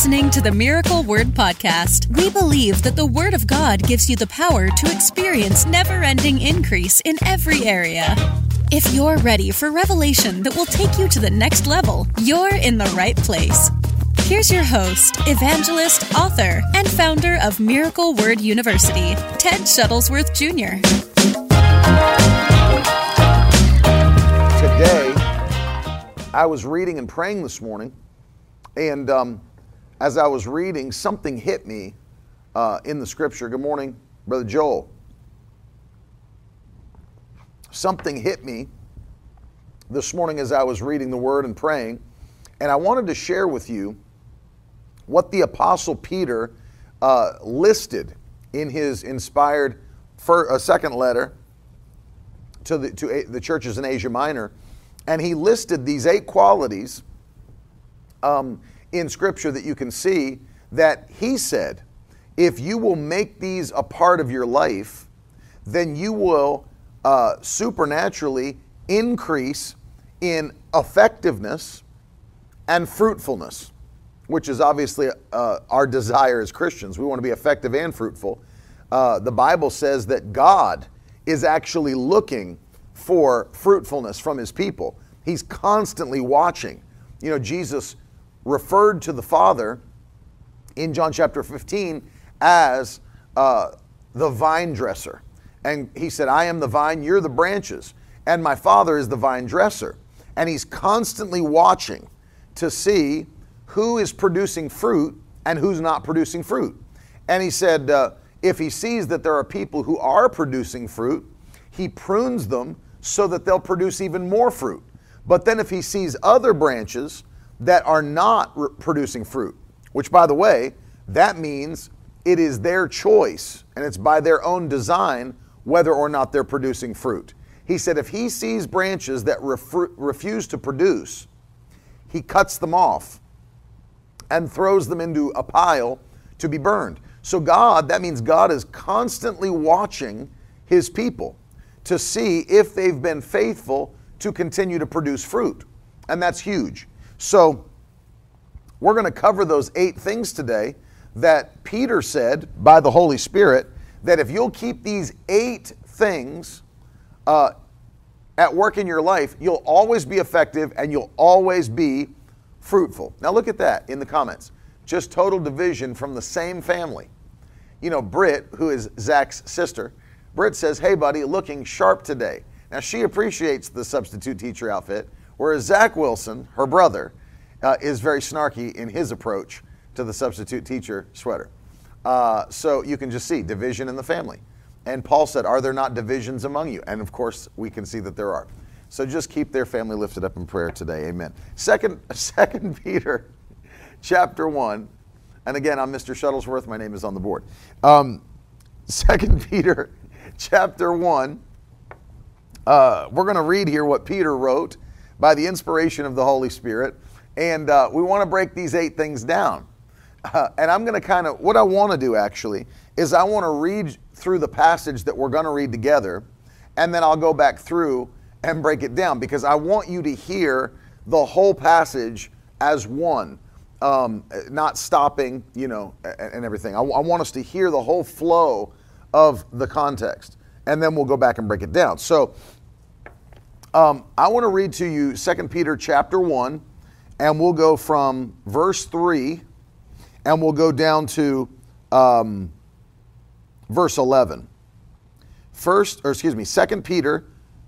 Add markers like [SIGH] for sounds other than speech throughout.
listening to the Miracle Word Podcast. We believe that the Word of God gives you the power to experience never ending increase in every area. If you're ready for revelation that will take you to the next level, you're in the right place. Here's your host, evangelist, author, and founder of Miracle Word University, Ted Shuttlesworth Jr. Today, I was reading and praying this morning, and um, as I was reading, something hit me uh, in the scripture. Good morning, Brother Joel. Something hit me this morning as I was reading the word and praying, and I wanted to share with you what the Apostle Peter uh, listed in his inspired first, uh, second letter to the, to a, the churches in Asia Minor. And he listed these eight qualities um, in Scripture that you can see that he said, if you will make these a part of your life, then you will uh, supernaturally increase in effectiveness and fruitfulness, which is obviously uh, our desire as Christians. We want to be effective and fruitful. Uh, the Bible says that God is actually looking for fruitfulness from his people. He's constantly watching. You know, Jesus referred to the Father in John chapter 15 as uh, the vine dresser. And he said, I am the vine, you're the branches, and my Father is the vine dresser. And he's constantly watching to see who is producing fruit and who's not producing fruit. And he said, uh, if he sees that there are people who are producing fruit, he prunes them so that they'll produce even more fruit. But then if he sees other branches that are not re- producing fruit, which by the way, that means it is their choice and it's by their own design whether or not they're producing fruit. He said if he sees branches that ref- refuse to produce, he cuts them off and throws them into a pile to be burned. So, God, that means God is constantly watching his people to see if they've been faithful to continue to produce fruit. And that's huge. So, we're going to cover those eight things today that Peter said by the Holy Spirit that if you'll keep these eight things uh, at work in your life, you'll always be effective and you'll always be fruitful. Now, look at that in the comments. Just total division from the same family. You know, Britt, who is Zach's sister, Britt says, Hey, buddy, looking sharp today. Now, she appreciates the substitute teacher outfit, whereas Zach Wilson, her brother, uh, is very snarky in his approach to the substitute teacher sweater. Uh, so you can just see division in the family. And Paul said, Are there not divisions among you? And of course, we can see that there are. So just keep their family lifted up in prayer today. Amen. Second, [LAUGHS] Second Peter chapter 1. And again, I'm Mr. Shuttlesworth. My name is on the board. Um, [LAUGHS] Second Peter chapter 1. Uh, we're going to read here what Peter wrote by the inspiration of the Holy Spirit. And uh, we want to break these eight things down. Uh, and I'm going to kind of, what I want to do actually is I want to read through the passage that we're going to read together. And then I'll go back through and break it down because I want you to hear the whole passage as one. Um, not stopping, you know, and, and everything. I, I want us to hear the whole flow of the context, and then we'll go back and break it down. So, um, I want to read to you 2 Peter chapter 1, and we'll go from verse 3, and we'll go down to um, verse 11. First, or excuse me, 2 Peter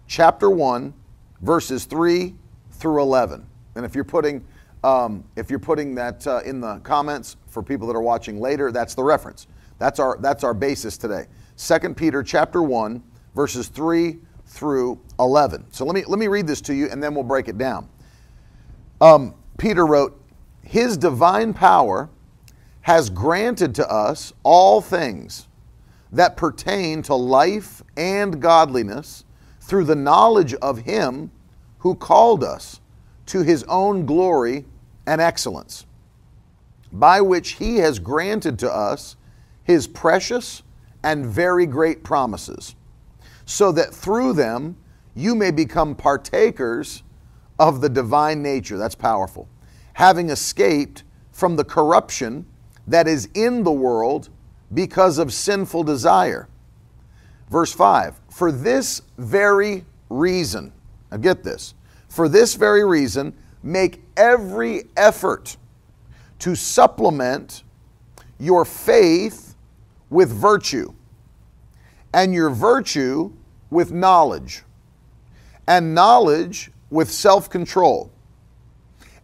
chapter 1, verses 3 through 11. And if you're putting um, if you're putting that uh, in the comments for people that are watching later, that's the reference. That's our that's our basis today. 2 Peter chapter 1, verses 3 through 11. So let me let me read this to you and then we'll break it down. Um, Peter wrote, His divine power has granted to us all things that pertain to life and godliness through the knowledge of Him who called us to His own glory and excellence, by which He has granted to us His precious and very great promises, so that through them you may become partakers of the divine nature. That's powerful. Having escaped from the corruption that is in the world because of sinful desire. Verse 5 For this very reason, now get this, for this very reason, make every effort to supplement your faith with virtue, and your virtue with knowledge, and knowledge with self control,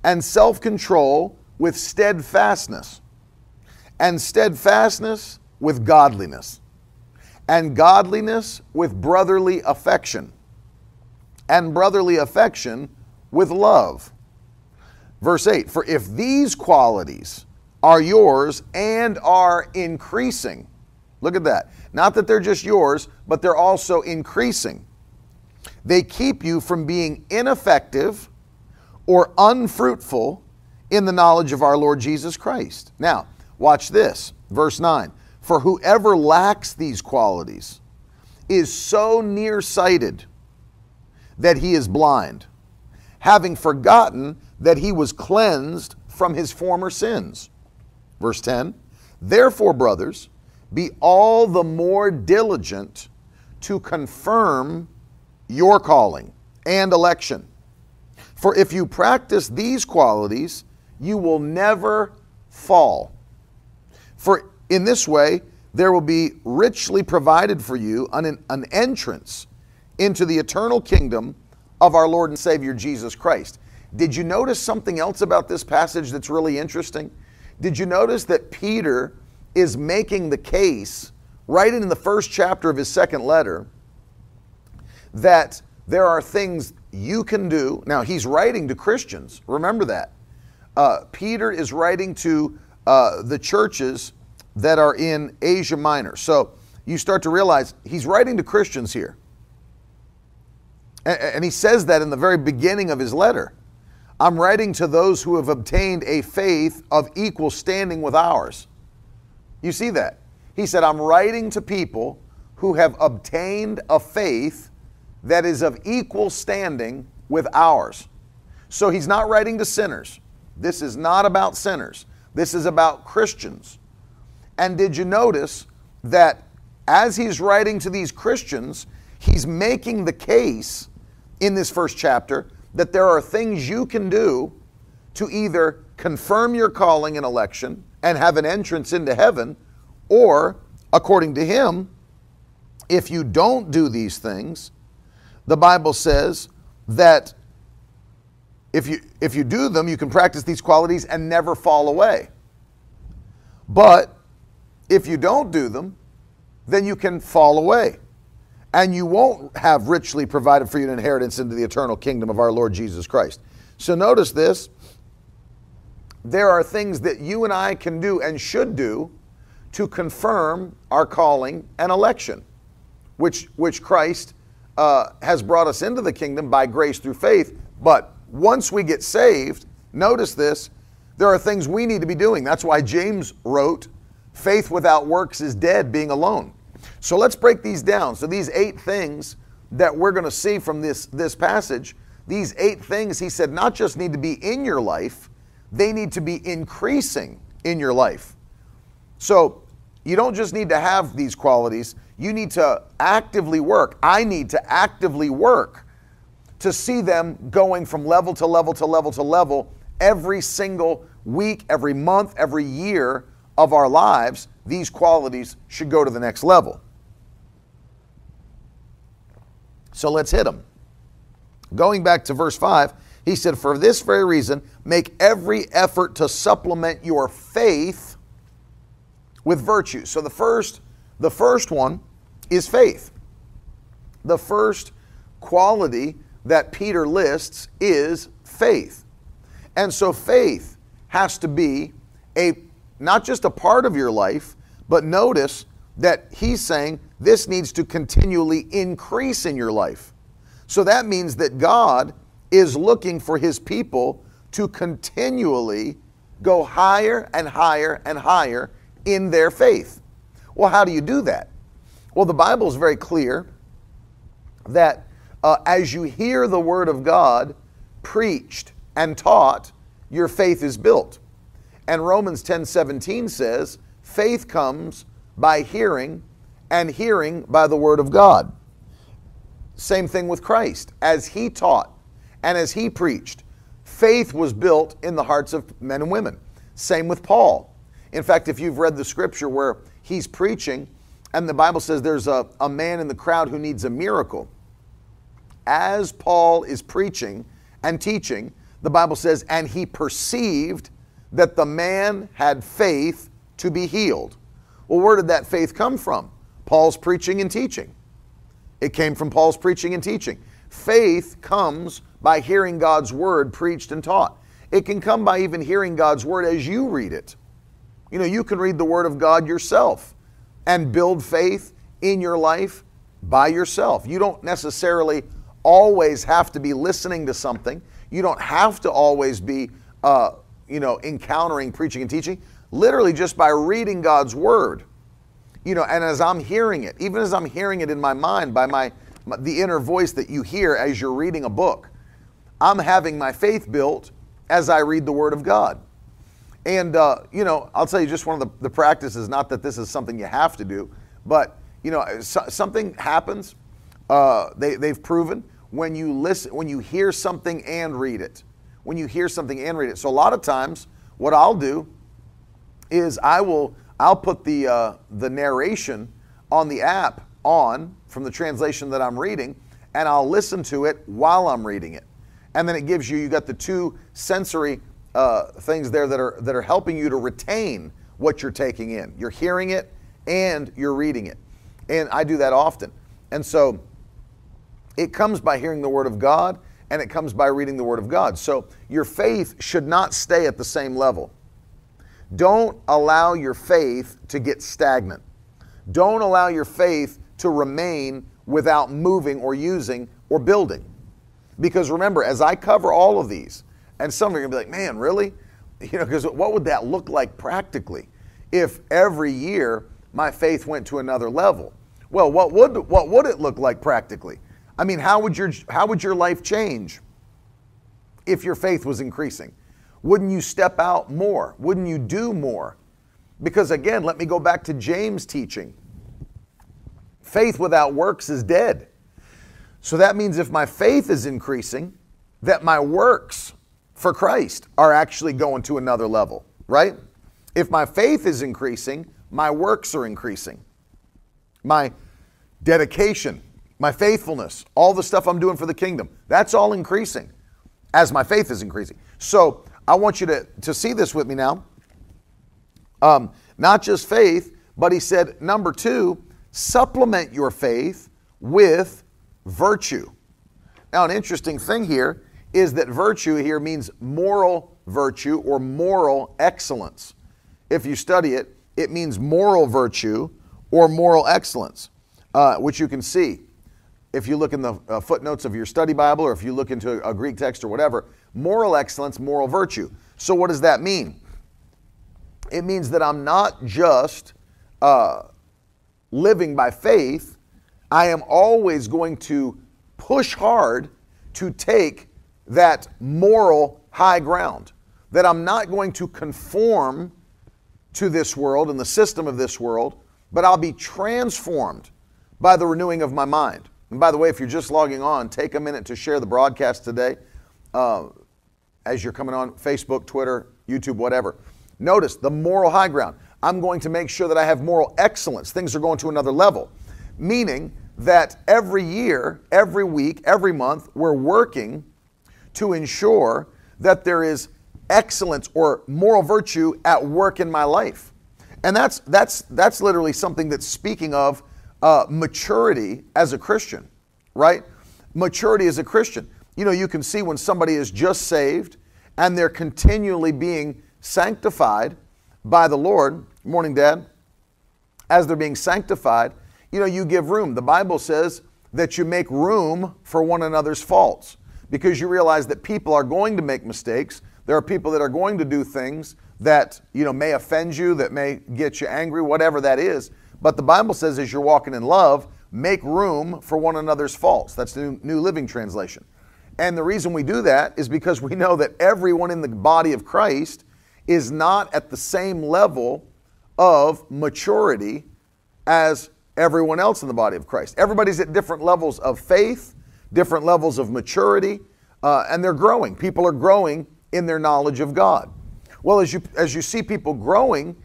and self control with steadfastness, and steadfastness with godliness, and godliness with brotherly affection, and brotherly affection with love. Verse 8 For if these qualities are yours and are increasing, look at that. Not that they're just yours, but they're also increasing. They keep you from being ineffective or unfruitful in the knowledge of our Lord Jesus Christ. Now, watch this. Verse 9 For whoever lacks these qualities is so nearsighted that he is blind, having forgotten that he was cleansed from his former sins. Verse 10 Therefore, brothers, be all the more diligent to confirm your calling and election. For if you practice these qualities, you will never fall. For in this way, there will be richly provided for you an, an entrance into the eternal kingdom of our Lord and Savior Jesus Christ. Did you notice something else about this passage that's really interesting? Did you notice that Peter is making the case right in the first chapter of his second letter that there are things you can do? Now, he's writing to Christians. Remember that. Uh, Peter is writing to uh, the churches that are in Asia Minor. So you start to realize he's writing to Christians here. And, and he says that in the very beginning of his letter. I'm writing to those who have obtained a faith of equal standing with ours. You see that? He said, I'm writing to people who have obtained a faith that is of equal standing with ours. So he's not writing to sinners. This is not about sinners. This is about Christians. And did you notice that as he's writing to these Christians, he's making the case in this first chapter that there are things you can do to either confirm your calling and election and have an entrance into heaven, or, according to him, if you don't do these things, the Bible says that if you, if you do them, you can practice these qualities and never fall away. But if you don't do them, then you can fall away and you won't have richly provided for you an inheritance into the eternal kingdom of our Lord Jesus Christ. So notice this there are things that you and I can do and should do to confirm our calling and election, which, which Christ uh, has brought us into the kingdom by grace through faith. But once we get saved, notice this, there are things we need to be doing. That's why James wrote, Faith without works is dead, being alone. So let's break these down. So these eight things that we're going to see from this, this passage, these eight things, he said, not just need to be in your life, they need to be increasing in your life. So you don't just need to have these qualities, you need to actively work. I need to actively work to see them going from level to level to level to level every single week, every month, every year of our lives. These qualities should go to the next level. So let's hit them. Going back to verse 5, he said, For this very reason, make every effort to supplement your faith with virtue. So the first, the first one is faith. The first quality that Peter lists is faith. And so faith has to be a not just a part of your life, but notice that he's saying this needs to continually increase in your life. So that means that God is looking for his people to continually go higher and higher and higher in their faith. Well, how do you do that? Well, the Bible is very clear that uh, as you hear the Word of God preached and taught, your faith is built. And Romans 10 17 says, faith comes by hearing, and hearing by the word of God. Same thing with Christ. As he taught and as he preached, faith was built in the hearts of men and women. Same with Paul. In fact, if you've read the scripture where he's preaching, and the Bible says there's a, a man in the crowd who needs a miracle, as Paul is preaching and teaching, the Bible says, and he perceived that the man had faith to be healed. Well, where did that faith come from? Paul's preaching and teaching. It came from Paul's preaching and teaching. Faith comes by hearing God's word preached and taught. It can come by even hearing God's word as you read it. You know, you can read the word of God yourself and build faith in your life by yourself. You don't necessarily always have to be listening to something. You don't have to always be, uh, you know, encountering preaching and teaching. Literally, just by reading God's word, you know, and as I'm hearing it, even as I'm hearing it in my mind by my, the inner voice that you hear as you're reading a book, I'm having my faith built as I read the Word of God. And, uh, you know, I'll tell you just one of the, the practices, not that this is something you have to do, but, you know, so, something happens, uh, they, they've proven, when you listen, when you hear something and read it. When you hear something and read it. So a lot of times, what I'll do is I will, I'll put the, uh, the narration on the app on from the translation that I'm reading, and I'll listen to it while I'm reading it. And then it gives you, you got the two sensory uh, things there that are that are helping you to retain what you're taking in. You're hearing it and you're reading it, and I do that often. And so it comes by hearing the Word of God, and it comes by reading the Word of God. So your faith should not stay at the same level. Don't allow your faith to get stagnant. Don't allow your faith to remain without moving or using or building. Because remember, as I cover all of these, and some of you are going to be like, man, really? You know, because what would that look like practically if every year my faith went to another level? Well, what would, what would it look like practically? I mean, how would, your, how would your life change if your faith was increasing? Wouldn't you step out more? Wouldn't you do more? Because again, let me go back to James' teaching. Faith without works is dead. So that means if my faith is increasing, that my works for Christ are actually going to another level, right? If my faith is increasing, my works are increasing. My dedication, my faithfulness, all the stuff I'm doing for the kingdom, that's all increasing as my faith is increasing. So I want you to, to see this with me now. Um, not just faith, but he said, number two, supplement your faith with virtue. Now, an interesting thing here is that virtue here means moral virtue or moral excellence. If you study it, it means moral virtue or moral excellence, uh, which you can see if you look in the uh, footnotes of your study Bible or if you look into a, a Greek text or whatever. Moral excellence, moral virtue. So, what does that mean? It means that I'm not just uh, living by faith, I am always going to push hard to take that moral high ground, that I'm not going to conform to this world and the system of this world, but I'll be transformed by the renewing of my mind. And by the way, if you're just logging on, take a minute to share the broadcast today uh, as you're coming on Facebook, Twitter, YouTube, whatever. Notice the moral high ground. I'm going to make sure that I have moral excellence. Things are going to another level, meaning that every year, every week, every month, we're working to ensure that there is excellence or moral virtue at work in my life. And that's, that's, that's literally something that's speaking of uh, maturity as a Christian, right? Maturity as a Christian. You know, you can see when somebody is just saved and they're continually being sanctified by the Lord. Morning, Dad. As they're being sanctified, you know, you give room. The Bible says that you make room for one another's faults because you realize that people are going to make mistakes. There are people that are going to do things that you know may offend you, that may get you angry, whatever that is. But the Bible says, as you're walking in love, make room for one another's faults. That's the New Living Translation. And the reason we do that is because we know that everyone in the body of Christ is not at the same level of maturity as everyone else in the body of Christ. Everybody's at different levels of faith, different levels of maturity, uh, and they're growing. People are growing in their knowledge of God. Well, as you as you see people growing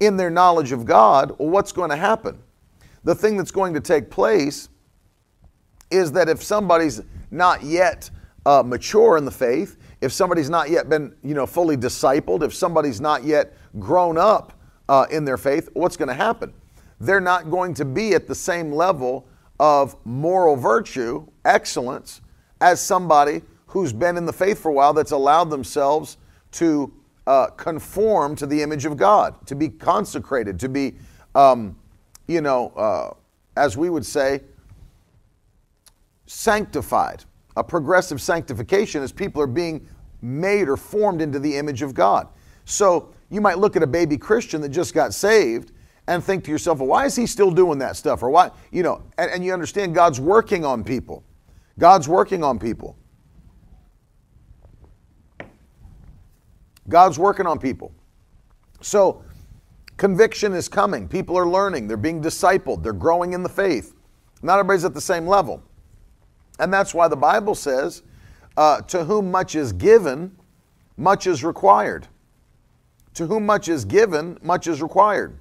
in their knowledge of God, well, what's going to happen? The thing that's going to take place is that if somebody's not yet uh, mature in the faith, if somebody's not yet been you know fully discipled, if somebody's not yet grown up uh, in their faith, what's going to happen? They're not going to be at the same level of moral virtue, excellence, as somebody who's been in the faith for a while that's allowed themselves to uh, conform to the image of God, to be consecrated, to be, um, you know, uh, as we would say, sanctified. A progressive sanctification as people are being made or formed into the image of God. So you might look at a baby Christian that just got saved and think to yourself, well, why is he still doing that stuff? Or why, you know, and, and you understand God's working on people. God's working on people. God's working on people. So conviction is coming. People are learning. They're being discipled. They're growing in the faith. Not everybody's at the same level. And that's why the Bible says, uh, to whom much is given, much is required. To whom much is given, much is required.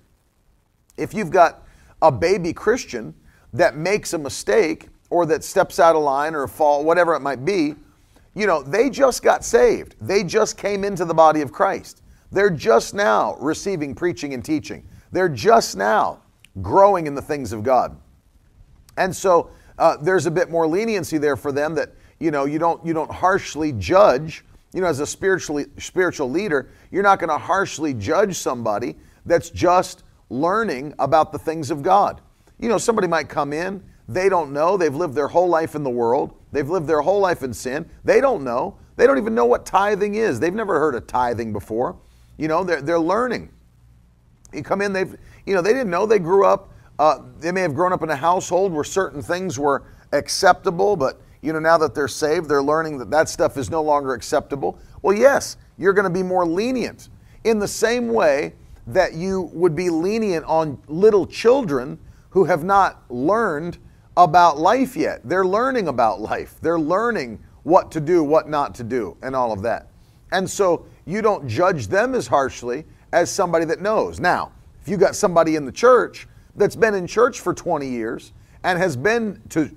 If you've got a baby Christian that makes a mistake or that steps out of line or a fall, whatever it might be, you know, they just got saved. They just came into the body of Christ. They're just now receiving preaching and teaching. They're just now growing in the things of God. And so uh, there's a bit more leniency there for them that, you know, you don't, you don't harshly judge. You know, as a spiritually, spiritual leader, you're not going to harshly judge somebody that's just learning about the things of God. You know, somebody might come in, they don't know, they've lived their whole life in the world, they've lived their whole life in sin, they don't know, they don't even know what tithing is, they've never heard of tithing before. You know, they're, they're learning. You come in, they've, you know, they didn't know, they grew up, uh, they may have grown up in a household where certain things were acceptable, but, you know, now that they're saved, they're learning that that stuff is no longer acceptable. Well, yes, you're going to be more lenient. In the same way that you would be lenient on little children who have not learned about life yet. They're learning about life. They're learning what to do, what not to do, and all of that. And so you don't judge them as harshly as somebody that knows. Now, if you got somebody in the church that's been in church for 20 years and has been to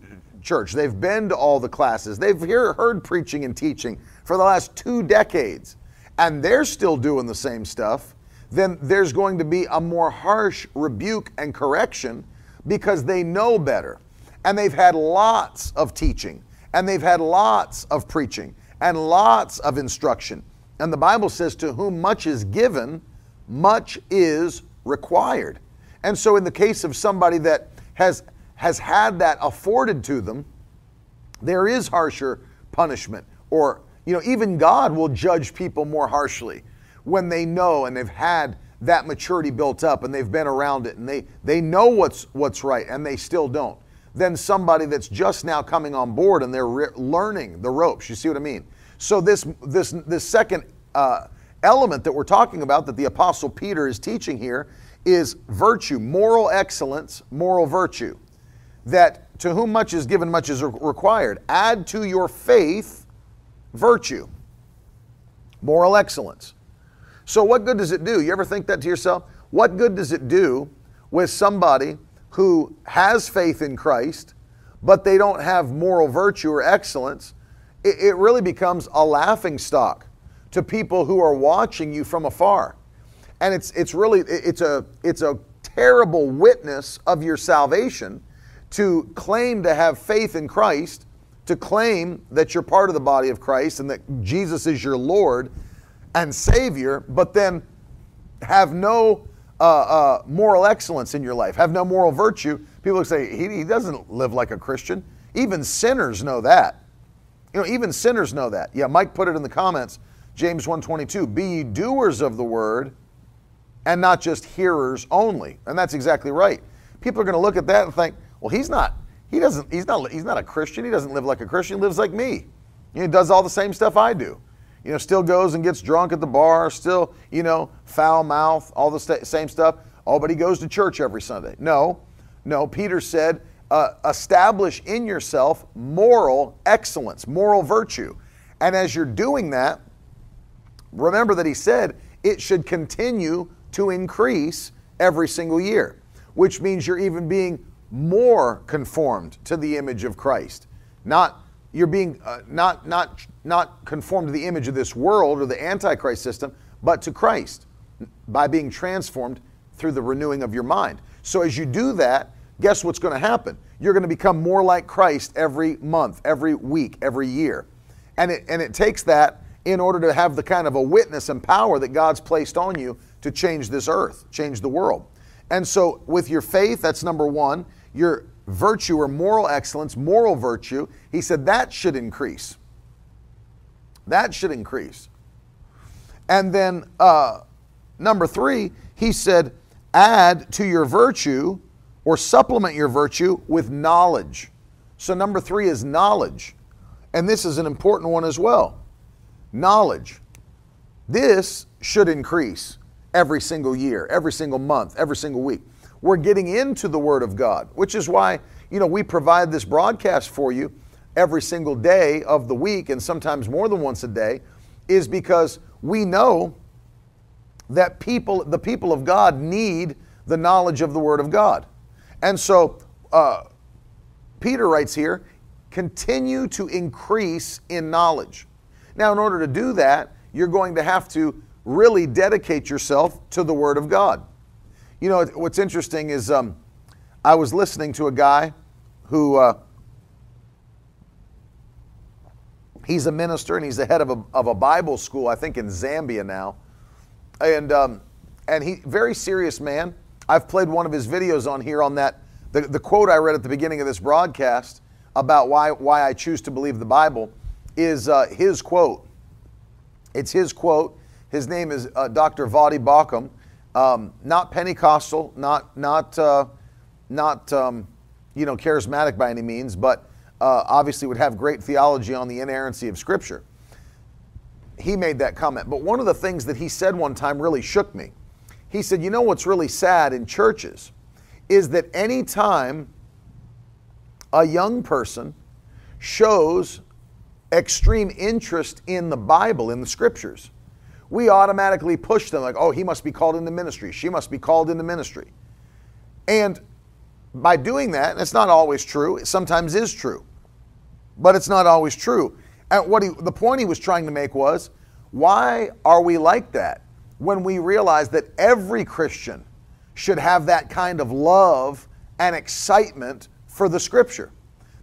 church, they've been to all the classes, they've hear, heard preaching and teaching for the last two decades, and they're still doing the same stuff, then there's going to be a more harsh rebuke and correction because they know better. And they've had lots of teaching, and they've had lots of preaching, and lots of instruction. And the Bible says, To whom much is given, much is required. And so, in the case of somebody that has, has had that afforded to them, there is harsher punishment. Or, you know, even God will judge people more harshly when they know and they've had that maturity built up and they've been around it and they, they know what's, what's right and they still don't, than somebody that's just now coming on board and they're re- learning the ropes. You see what I mean? So, this, this, this second uh, element that we're talking about that the Apostle Peter is teaching here is virtue, moral excellence, moral virtue. That to whom much is given, much is required. Add to your faith virtue, moral excellence. So, what good does it do? You ever think that to yourself? What good does it do with somebody who has faith in Christ, but they don't have moral virtue or excellence? It, it really becomes a laughing stock to people who are watching you from afar. And it's, it's really, it's a, it's a terrible witness of your salvation to claim to have faith in Christ, to claim that you're part of the body of Christ and that Jesus is your Lord, and Savior, but then have no uh, uh, moral excellence in your life, have no moral virtue, people say, he, he doesn't live like a Christian. Even sinners know that. You know, even sinners know that. Yeah, Mike put it in the comments, James 1.22, be ye doers of the word and not just hearers only. And that's exactly right. People are going to look at that and think, well, he's not, he doesn't, he's not, he's not a Christian. He doesn't live like a Christian. He lives like me. He does all the same stuff I do. you know, still goes and gets drunk at the bar, still, you know, foul mouth, all the st- same stuff. Oh, but he goes to church every Sunday. No, no. Peter said, uh, establish in yourself moral excellence, moral virtue. And as you're doing that, remember that he said it should continue to increase every single year, which means you're even being more conformed to the image of Christ. Not you're being uh, not not not conformed to the image of this world or the antichrist system, but to Christ by being transformed through the renewing of your mind. So as you do that, guess what's going to happen? You're going to become more like Christ every month, every week, every year. And it and it takes that in order to have the kind of a witness and power that God's placed on you to change this earth, change the world. And so with your faith, that's number 1, your virtue or moral excellence, moral virtue, he said that should increase. That should increase. And then uh, number three, he said, add to your virtue or supplement your virtue with knowledge. So number three is knowledge. And this is an important one as well. Knowledge. This should increase every single year, every single month, every single week. We're getting into the Word of God, which is why, you know, we provide this broadcast for you every single day of the week and sometimes more than once a day, is because we know that people, the people of God, need the knowledge of the Word of God. And so, uh, Peter writes here, continue to increase in knowledge. Now, in order to do that, you're going to have to really dedicate yourself to the Word of God. You know, what's interesting is um, I was listening to a guy who uh, he's a minister and he's the head of a, of a Bible school, I think in Zambia now, and um, and he very serious man. I've played one of his videos on here on that the, the quote I read at the beginning of this broadcast about why why I choose to believe the Bible is uh, his quote. It's his quote. His name is uh, Dr. Voddie Baucham um, not Pentecostal, not not uh, not um, you know charismatic by any means, but uh, obviously would have great theology on the inerrancy of Scripture. He made that comment, but one of the things that he said one time really shook me. He said, "You know what's really sad in churches is that any time a young person shows extreme interest in the Bible, in the Scriptures." We automatically push them like, oh, he must be called into ministry. She must be called into ministry. And by doing that, and it's not always true, it sometimes is true, but it's not always true. And what he, the point he was trying to make was, why are we like that when we realize that every Christian should have that kind of love and excitement for the scripture?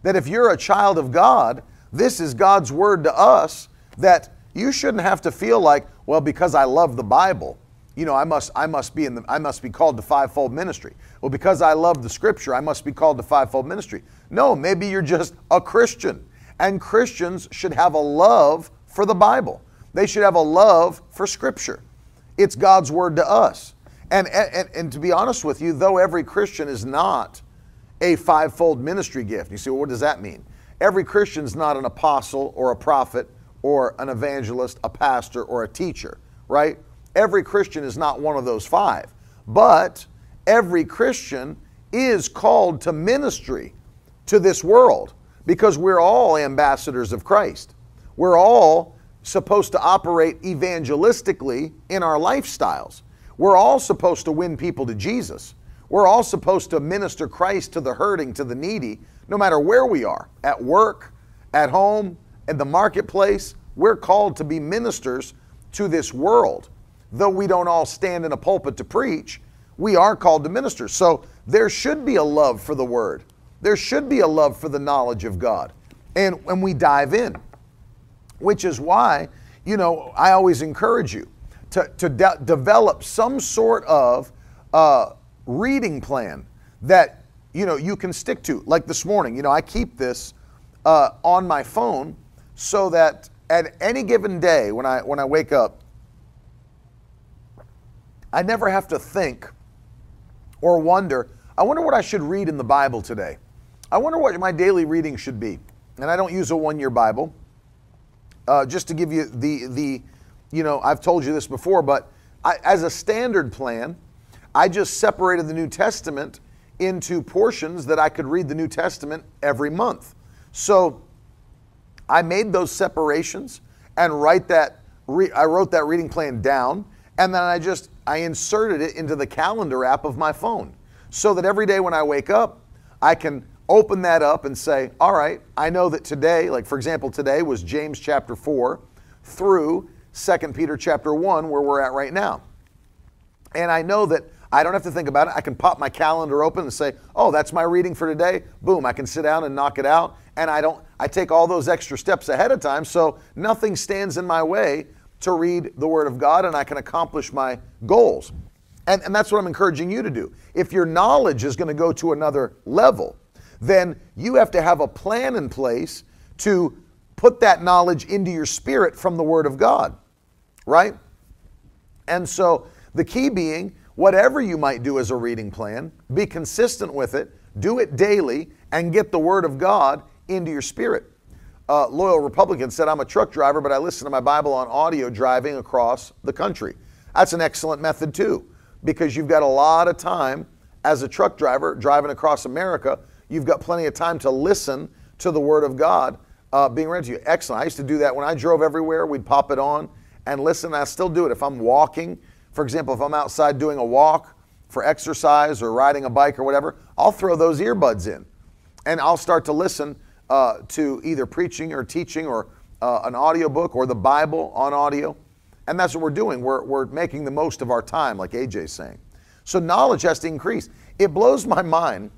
That if you're a child of God, this is God's word to us that you shouldn't have to feel like, well, because I love the Bible, you know, I must I must be in the I must be called to fivefold ministry. Well, because I love the scripture, I must be called to fivefold ministry. No, maybe you're just a Christian. And Christians should have a love for the Bible. They should have a love for scripture. It's God's word to us. And, and, and to be honest with you, though every Christian is not a fivefold ministry gift, you see, well, what does that mean? Every Christian is not an apostle or a prophet or an evangelist, a pastor, or a teacher, right? Every Christian is not one of those five. But every Christian is called to ministry to this world because we're all ambassadors of Christ. We're all supposed to operate evangelistically in our lifestyles. We're all supposed to win people to Jesus. We're all supposed to minister Christ to the hurting, to the needy, no matter where we are at work, at home, in the marketplace, we're called to be ministers to this world. Though we don't all stand in a pulpit to preach, we are called to minister. So there should be a love for the word. There should be a love for the knowledge of God. And when we dive in, which is why, you know, I always encourage you to, to de- develop some sort of uh, reading plan that, you know, you can stick to. Like this morning, you know, I keep this uh, on my phone so that at any given day when I when I wake up, I never have to think or wonder, I wonder what I should read in the Bible today. I wonder what my daily reading should be. And I don't use a one-year Bible. uh, just to give you the the, you know, I've told you this before, but I, as a standard plan, I just separated the New Testament into portions that I could read the New Testament every month. So I made those separations and write that. Re- I wrote that reading plan down, and then I just I inserted it into the calendar app of my phone, so that every day when I wake up, I can open that up and say, all right, I know that today, like for example, today was James chapter 4 through 2 Peter chapter 1, where we're at right now. And I know that I don't have to think about it. I can pop my calendar open and say, oh, that's my reading for today. Boom, I can sit down and knock it out. And I don't, I take all those extra steps ahead of time, so nothing stands in my way to read the Word of God and I can accomplish my goals. And, and that's what I'm encouraging you to do. If your knowledge is going to go to another level, then you have to have a plan in place to put that knowledge into your spirit from the Word of God, right? And so the key being, whatever you might do as a reading plan, be consistent with it, do it daily, and get the Word of God into your spirit. Uh, Loyal Republican said, I'm a truck driver, but I listen to my Bible on audio driving across the country. That's an excellent method, too, because you've got a lot of time as a truck driver driving across America you've got plenty of time to listen to the Word of God uh, being read to you. Excellent. I used to do that when I drove everywhere. We'd pop it on and listen. I still do it if I'm walking. For example, if I'm outside doing a walk for exercise or riding a bike or whatever, I'll throw those earbuds in and I'll start to listen uh, to either preaching or teaching or uh, an audio book or the Bible on audio. And that's what we're doing. We're, we're making the most of our time, like AJ's saying. So knowledge has to increase. It blows my mind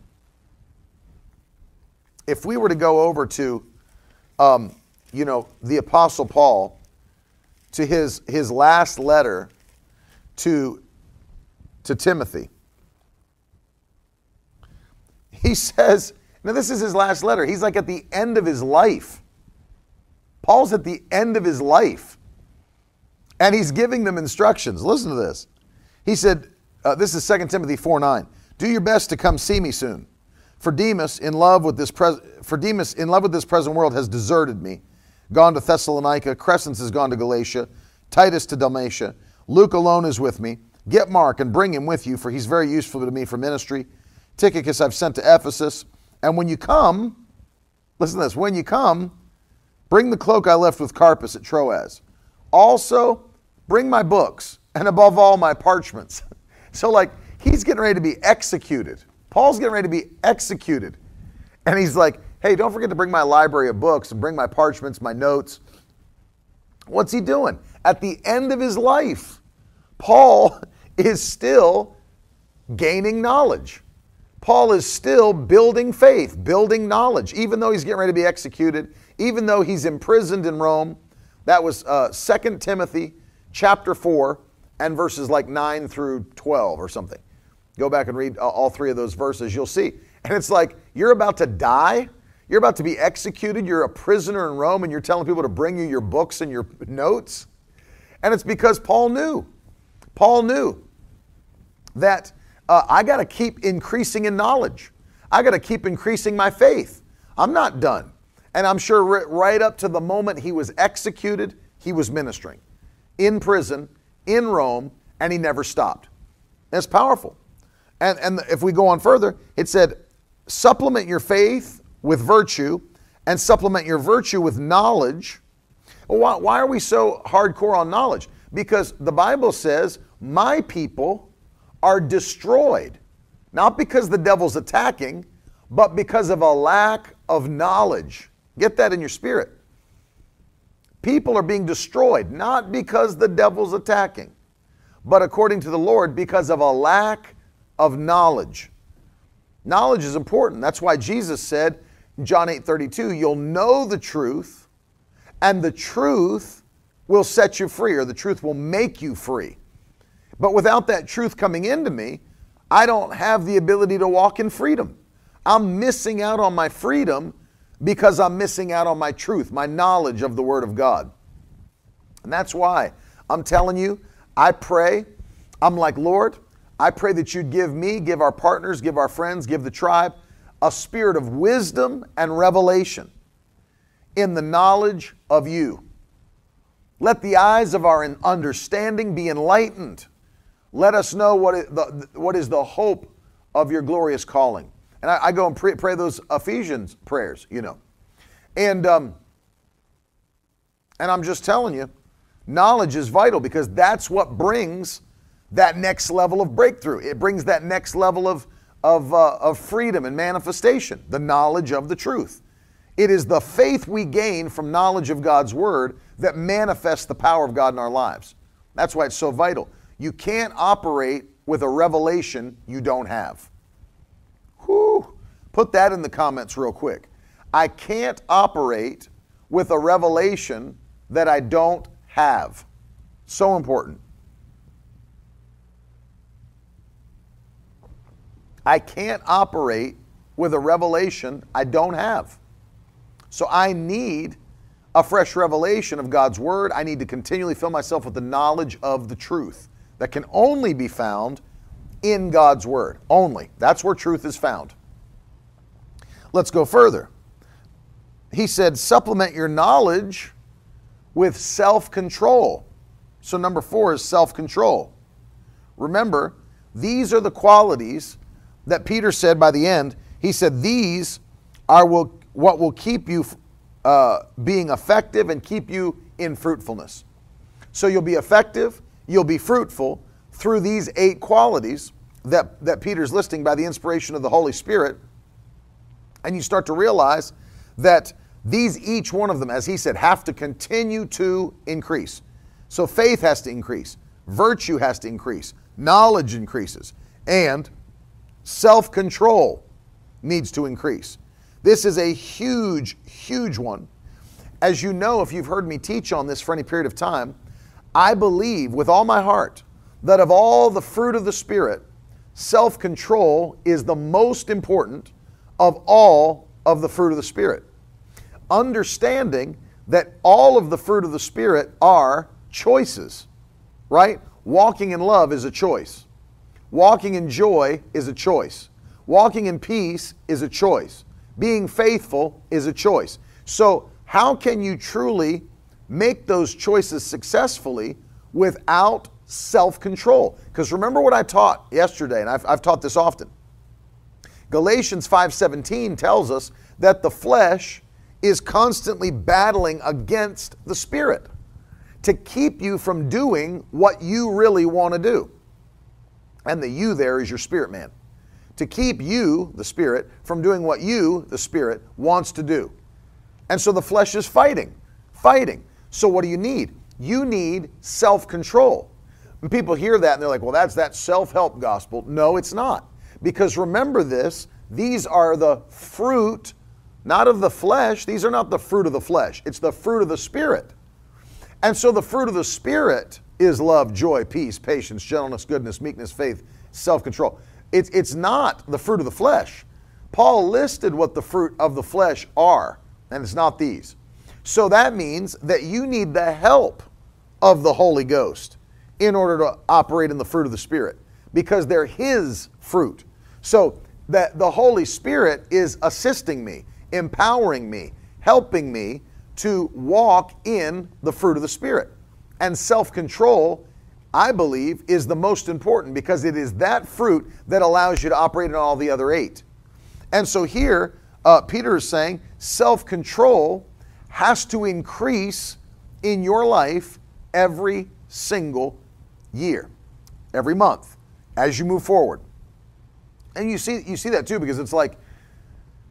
if we were to go over to, um, you know, the Apostle Paul, to his, his last letter to, to Timothy, he [LAUGHS] says, now this is his last letter. He's like at the end of his life. Paul's at the end of his life. And he's giving them instructions. Listen to this. He said, uh, this is 2 Timothy 4 9. Do your best to come see me soon for Demas, in love with this pres- for Demas, in love with this present world, has deserted me, gone to Thessalonica. Crescens has gone to Galatia. Titus to Dalmatia. Luke alone is with me. Get Mark and bring him with you, for he's very useful to me for ministry. Tychicus I've sent to Ephesus. And when you come, listen to this. When you come, bring the cloak I left with Carpus at Troas. Also, bring my books, and above all, my parchments. [LAUGHS] so, like, he's getting ready to be executed. Paul's getting ready to be executed. And he's like, hey, don't forget to bring my library of books and bring my parchments, my notes. What's he doing? At the end of his life, Paul [LAUGHS] is still gaining knowledge. Paul is still building faith, building knowledge, even though he's getting ready to be executed, even though he's imprisoned in Rome. That was uh, 2 Timothy chapter 4 and verses like 9 through 12 or something. Go back and read all three of those verses, you'll see. And it's like, you're about to die. You're about to be executed. You're a prisoner in Rome, and you're telling people to bring you your books and your notes. And it's because Paul knew. Paul knew that uh, I got to keep increasing in knowledge. I got to keep increasing my faith. I'm not done. And I'm sure right up to the moment he was executed, he was ministering in prison, in Rome, and he never stopped. That's powerful. And, and if we go on further, it said, supplement your faith with virtue and supplement your virtue with knowledge. Why, why are we so hardcore on knowledge? Because the Bible says, My people are destroyed, not because the devil's attacking, but because of a lack of knowledge. Get that in your spirit. People are being destroyed, not because the devil's attacking, but according to the Lord, because of a lack of knowledge. Knowledge is important. That's why Jesus said in John 8 32, you'll know the truth, and the truth will set you free, or the truth will make you free. But without that truth coming into me, I don't have the ability to walk in freedom. I'm missing out on my freedom because I'm missing out on my truth, my knowledge of the Word of God. And that's why I'm telling you, I pray, I'm like, Lord, I pray that you'd give me, give our partners, give our friends, give the tribe a spirit of wisdom and revelation in the knowledge of you. Let the eyes of our understanding be enlightened. Let us know what is the, what is the hope of your glorious calling. And I, I go and pray, pray, those Ephesians prayers, you know. And, um, and I'm just telling you, knowledge is vital because that's what brings that next level of breakthrough. It brings that next level of, of, uh, of freedom and manifestation, the knowledge of the truth. It is the faith we gain from knowledge of God's word that manifests the power of God in our lives. That's why it's so vital. You can't operate with a revelation you don't have. Whew. Put that in the comments real quick. I can't operate with a revelation that I don't have. So important. I can't operate with a revelation I don't have. So I need a fresh revelation of God's Word. I need to continually fill myself with the knowledge of the truth that can only be found in God's Word. Only. That's where truth is found. Let's go further. He said, supplement your knowledge with self control. So, number four is self control. Remember, these are the qualities that Peter said by the end. He said, These are what will keep you uh, being effective and keep you in fruitfulness. So, you'll be effective, you'll be fruitful through these eight qualities that, that Peter's listing by the inspiration of the Holy Spirit. And you start to realize that these, each one of them, as he said, have to continue to increase. So faith has to increase, virtue has to increase, knowledge increases, and self control needs to increase. This is a huge, huge one. As you know, if you've heard me teach on this for any period of time, I believe with all my heart that of all the fruit of the Spirit, self control is the most important of all of the fruit of the Spirit understanding that all of the fruit of the Spirit are choices, right? Walking in love is a choice. Walking in joy is a choice. Walking in peace is a choice. Being faithful is a choice. So, how can you truly make those choices successfully without self control? Because remember what I taught yesterday, and I've, I've taught this often. Galatians 5:17 tells us that the flesh is constantly battling against the Spirit to keep you from doing what you really want to do. And the you there is your spirit man. To keep you, the Spirit, from doing what you, the Spirit, wants to do. And so the flesh is fighting, fighting. So what do you need? You need self control. When people hear that and they're like, well, that's that self help gospel. No, it's not. Because remember this, these are the fruit not of the flesh. These are not the fruit of the flesh, it's the fruit of the Spirit. And so the fruit of the Spirit is love, joy, peace, patience, gentleness, goodness, meekness, faith, self control. It's, it's not the fruit of the flesh. Paul listed what the fruit of the flesh are, and it's not these. So that means that you need the help of the Holy Ghost in order to operate in the fruit of the Spirit because they're His fruit. So that the Holy Spirit is assisting me empowering me, helping me to walk in the fruit of the Spirit. And self control, I believe, is the most important because it is that fruit that allows you to operate in all the other eight. And so here, uh, Peter is saying self control has to increase in your life every single year, every month, as you move forward. And you see, you see that too because it's like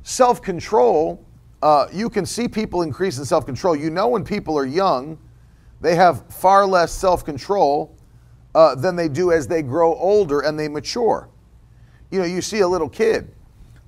Self control, uh, you can see people increase in self control. You know, when people are young, they have far less self control uh, than they do as they grow older and they mature. You know, you see a little kid.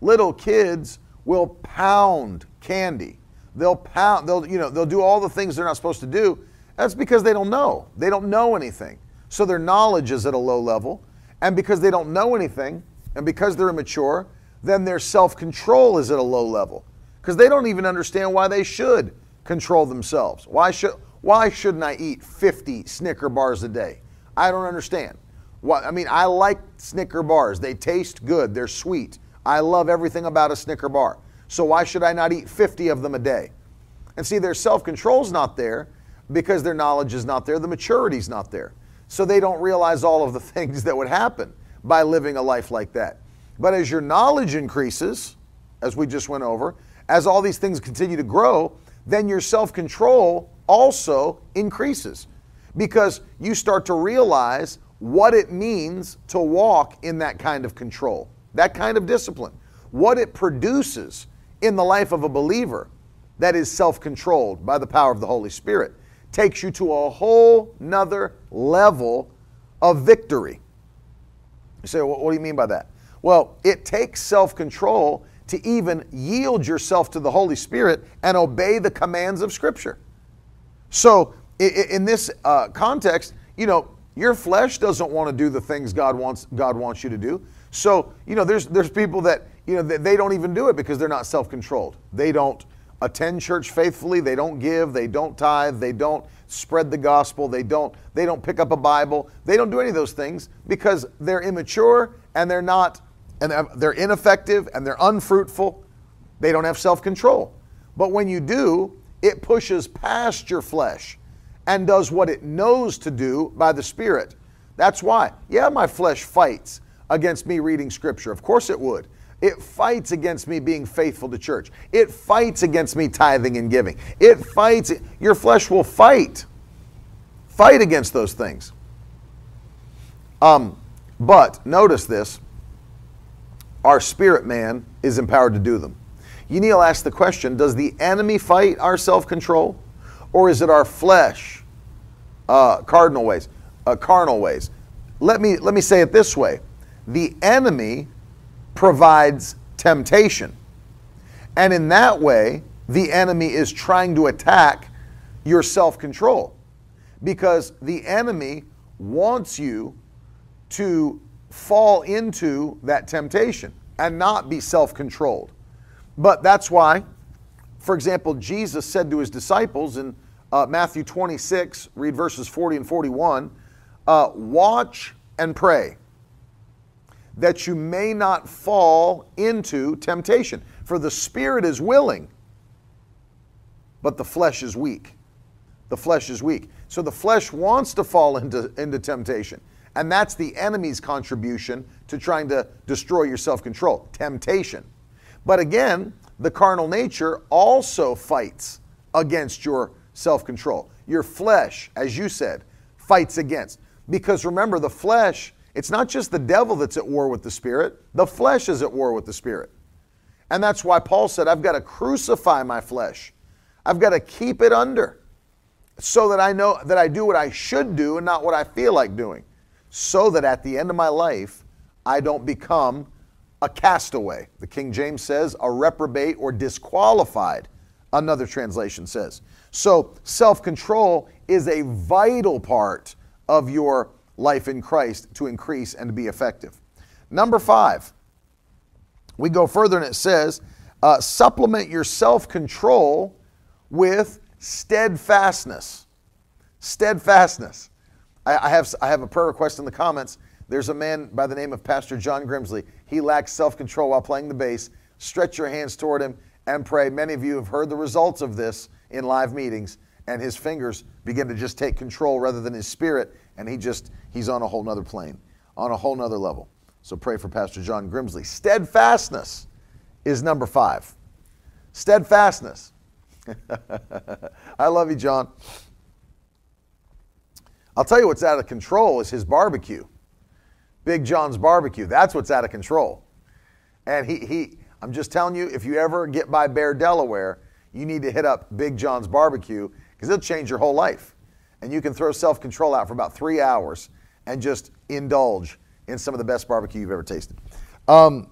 Little kids will pound candy. They'll pound, they'll, you know, they'll do all the things they're not supposed to do. That's because they don't know. They don't know anything. So their knowledge is at a low level. And because they don't know anything, and because they're immature, then their self control is at a low level because they don't even understand why they should control themselves. Why should why shouldn't I eat 50 Snicker bars a day? I don't understand. What I mean, I like Snicker bars. They taste good. They're sweet. I love everything about a Snicker bar. So why should I not eat 50 of them a day? And see, their self-control's not there because their knowledge is not there, the maturity is not there. So they don't realize all of the [LAUGHS] things that would happen by living a life like that. But as your knowledge increases, as we just went over, as all these things continue to grow, then your self control also increases because you start to realize what it means to walk in that kind of control, that kind of discipline, what it produces in the life of a believer that is self controlled by the power of the Holy Spirit takes you to a whole nother level of victory. You say, well, what do you mean by that? Well, it takes self control to even yield yourself to the Holy Spirit and obey the commands of Scripture. So, in this uh, context, you know, your flesh doesn't want to do the things God wants God wants you to do. So, you know, there's there's people that you know they don't even do it because they're not self-controlled. They don't attend church faithfully, they don't give, they don't tithe, they don't spread the gospel, they don't they don't pick up a Bible. They don't do any of those things because they're immature and they're not and they're ineffective and they're unfruitful. They don't have self-control. But when you do, it pushes past your flesh and does what it knows to do by the Spirit. That's why. Yeah, my flesh fights against me reading Scripture. Of course it would. It fights against me being faithful to church. It fights against me tithing and giving. It fights. Your flesh will fight. Fight against those things. Um, but notice this our spirit man is empowered to do them. Neil asked the question Does the enemy fight our self control? Or is it our flesh, uh, cardinal ways, uh, carnal ways? Let me, let me say it this way the enemy provides temptation. And in that way, the enemy is trying to attack your self control because the enemy wants you to fall into that temptation and not be self controlled. But that's why, for example, Jesus said to his disciples in uh, Matthew 26, read verses 40 and 41, uh, watch and pray that you may not fall into temptation. For the spirit is willing, but the flesh is weak. The flesh is weak. So the flesh wants to fall into, into temptation. And that's the enemy's contribution to trying to destroy your self control temptation. But again, the carnal nature also fights against your self control. Your flesh, as you said, fights against. Because remember, the flesh it's not just the devil that's at war with the spirit, the flesh is at war with the spirit. And that's why Paul said, I've got to crucify my flesh. I've got to keep it under so that I know that I do what I should do and not what I feel like doing. So that at the end of my life, I don't become a castaway. The King James says a reprobate or disqualified, another translation says. So self control is a vital part of your life in Christ to increase and to be effective. Number five, we go further and it says, uh, supplement your self control with steadfastness. Steadfastness. I, I, have, I have a prayer request in the comments. There's a man by the name of Pastor John Grimsley. He lacks self control while playing the bass. Stretch your hands toward him and pray. Many of you have heard the results of this in live meetings, and his fingers begin to just take control rather than his spirit, and he just he's on a whole nother plane, on a whole nother level. So pray for Pastor John Grimsley. Steadfastness is number five. Steadfastness. [LAUGHS] I love you, John. I'll tell you what's out of control is his barbecue. Big John's barbecue. That's what's out of control. And he, he I'm just telling you, if you ever get by Bear, Delaware, you need to hit up Big John's barbecue because it'll change your whole life. And you can throw self control out for about three hours and just indulge in some of the best barbecue you've ever tasted. Um,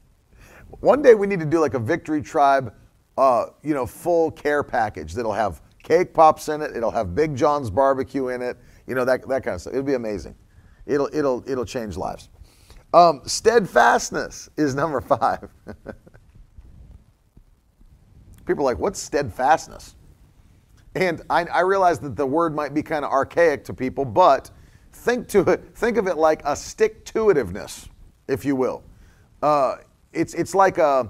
[LAUGHS] one day we need to do like a Victory Tribe, uh, you know, full care package that'll have cake pops in it. It'll have Big John's barbecue in it. You know that that kind of stuff. It'll be amazing. It'll it'll it'll change lives. Um, steadfastness is number [LAUGHS] five. [LAUGHS] People are like, what's steadfastness? And I, I realize that the word might be kind of archaic to people, but think to it, think of it like a stick to itiveness, if you will. Uh, it's, it's like a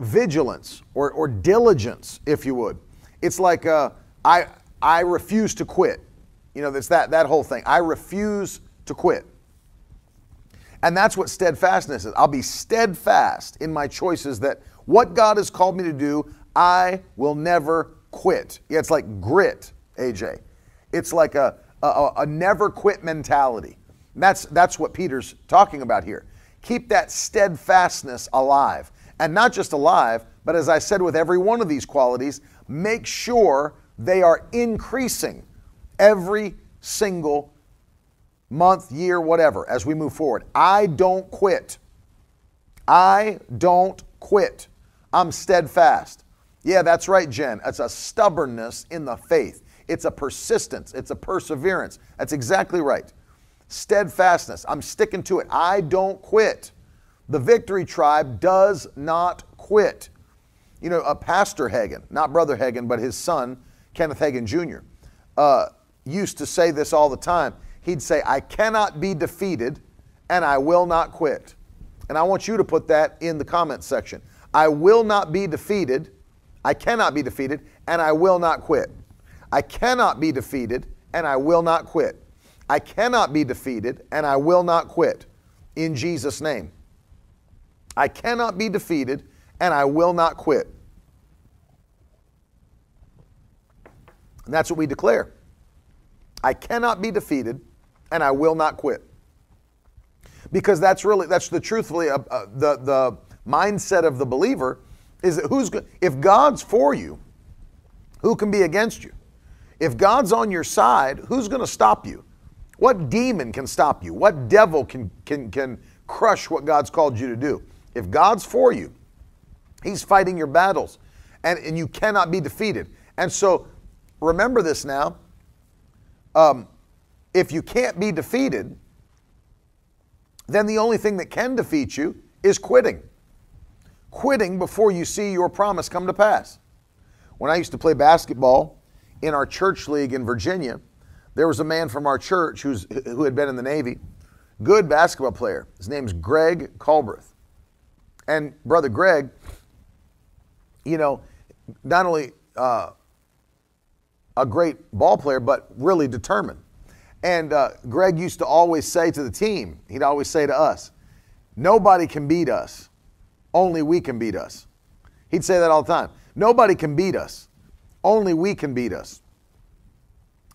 vigilance or, or diligence, if you would. It's like a, I, I refuse to quit. You know, that's that, that whole thing. I refuse to quit. And that's what steadfastness is. I'll be steadfast in my choices that what God has called me to do, I will never quit. Yeah, it's like grit, AJ. It's like a, a, a never quit mentality. That's, that's what Peter's talking about here. Keep that steadfastness alive. And not just alive, but as I said with every one of these qualities, make sure they are increasing every single month, year, whatever, as we move forward. I don't quit. I don't quit. I'm steadfast. Yeah, that's right, Jen. It's a stubbornness in the faith. It's a persistence. It's a perseverance. That's exactly right. Steadfastness. I'm sticking to it. I don't quit. The victory tribe does not quit. You know, a Pastor Hagin, not Brother Hagin, but his son, Kenneth Hagin Jr., uh, used to say this all the time. He'd say, I cannot be defeated and I will not quit. And I want you to put that in the comment section. I will not be defeated, I cannot be defeated, and I will not quit. I cannot be defeated and I will not quit. I cannot be defeated and I will not quit in Jesus' name. I cannot be defeated and I will not quit. And that's what we declare. I cannot be defeated and I will not quit. Because that's really, that's the truthfully, uh, uh, the, the mindset of the believer is that who's, if God's for you, who can be against you? If God's on your side, who's going to stop you? What demon can stop you? What devil can, can, can crush what God's called you to do? If God's for you, He's fighting your battles and, and you cannot be defeated. And so remember this now. Um, if you can't be defeated, then the only thing that can defeat you is quitting. Quitting before you see your promise come to pass. When I used to play basketball in our church league in Virginia, there was a man from our church who's, who had been in the Navy, good basketball player. His name's Greg Culbreth. And brother Greg, you know, not only uh, a great ball player, but really determined. And uh, Greg used to always say to the team, he'd always say to us, nobody can beat us, only we can beat us. He'd say that all the time. Nobody can beat us, only we can beat us.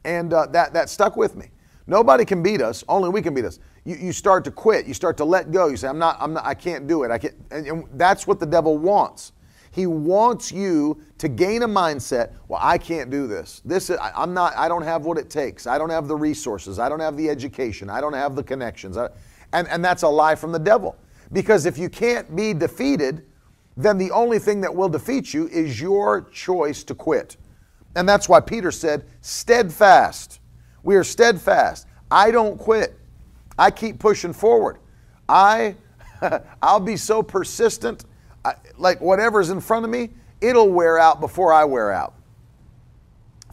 And uh, that, that stuck with me. Nobody can beat us, only we can beat us. You, you start to quit, you start to let go. You say, I'm not, I'm not, I can't do it. I can't. And, and that's what the devil wants. He wants you to gain a mindset, well, I can't do this. This is, I'm not, I don't have what it takes. I don't have the resources. I don't have the education. I don't have the connections. I, and, and that's a lie from the devil. Because if you can't be defeated, then the only thing that will defeat you is your choice to quit. And that's why Peter said, steadfast. We are steadfast. I don't quit. I keep pushing forward. I [LAUGHS] I'll be so persistent I, like whatever's in front of me, it'll wear out before I wear out.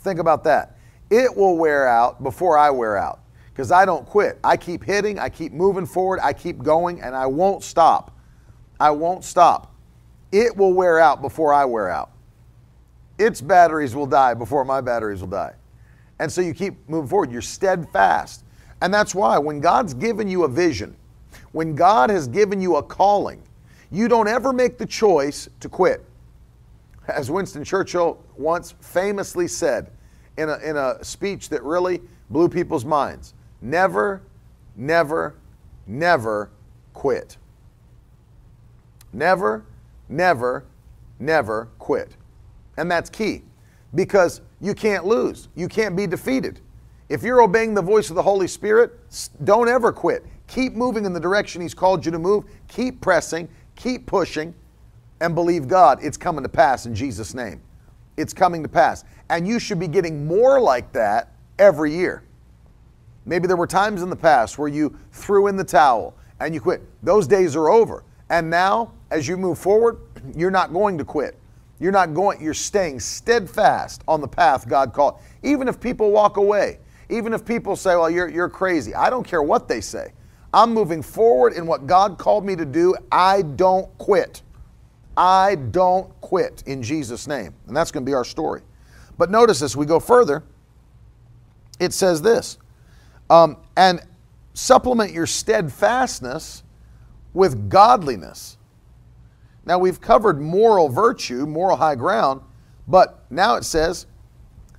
Think about that. It will wear out before I wear out because I don't quit. I keep hitting, I keep moving forward, I keep going, and I won't stop. I won't stop. It will wear out before I wear out. Its batteries will die before my batteries will die. And so you keep moving forward. You're steadfast. And that's why when God's given you a vision, when God has given you a calling, you don't ever make the choice to quit. As Winston Churchill once famously said in a, in a speech that really blew people's minds never, never, never quit. Never, never, never quit. And that's key because you can't lose, you can't be defeated. If you're obeying the voice of the Holy Spirit, don't ever quit. Keep moving in the direction He's called you to move. Keep pressing. Keep pushing and believe God. It's coming to pass in Jesus' name. It's coming to pass. And you should be getting more like that every year. Maybe there were times in the past where you threw in the towel and you quit. Those days are over. And now, as you move forward, [CLEARS THROAT] you're not going to quit. You're not going, you're staying steadfast on the path God called. Even if people walk away, even if people say, well, you're, you're crazy. I don't care what they say. I'm moving forward in what God called me to do. I don't quit. I don't quit in Jesus' name. And that's going to be our story. But notice as we go further, it says this um, and supplement your steadfastness with godliness. Now we've covered moral virtue, moral high ground, but now it says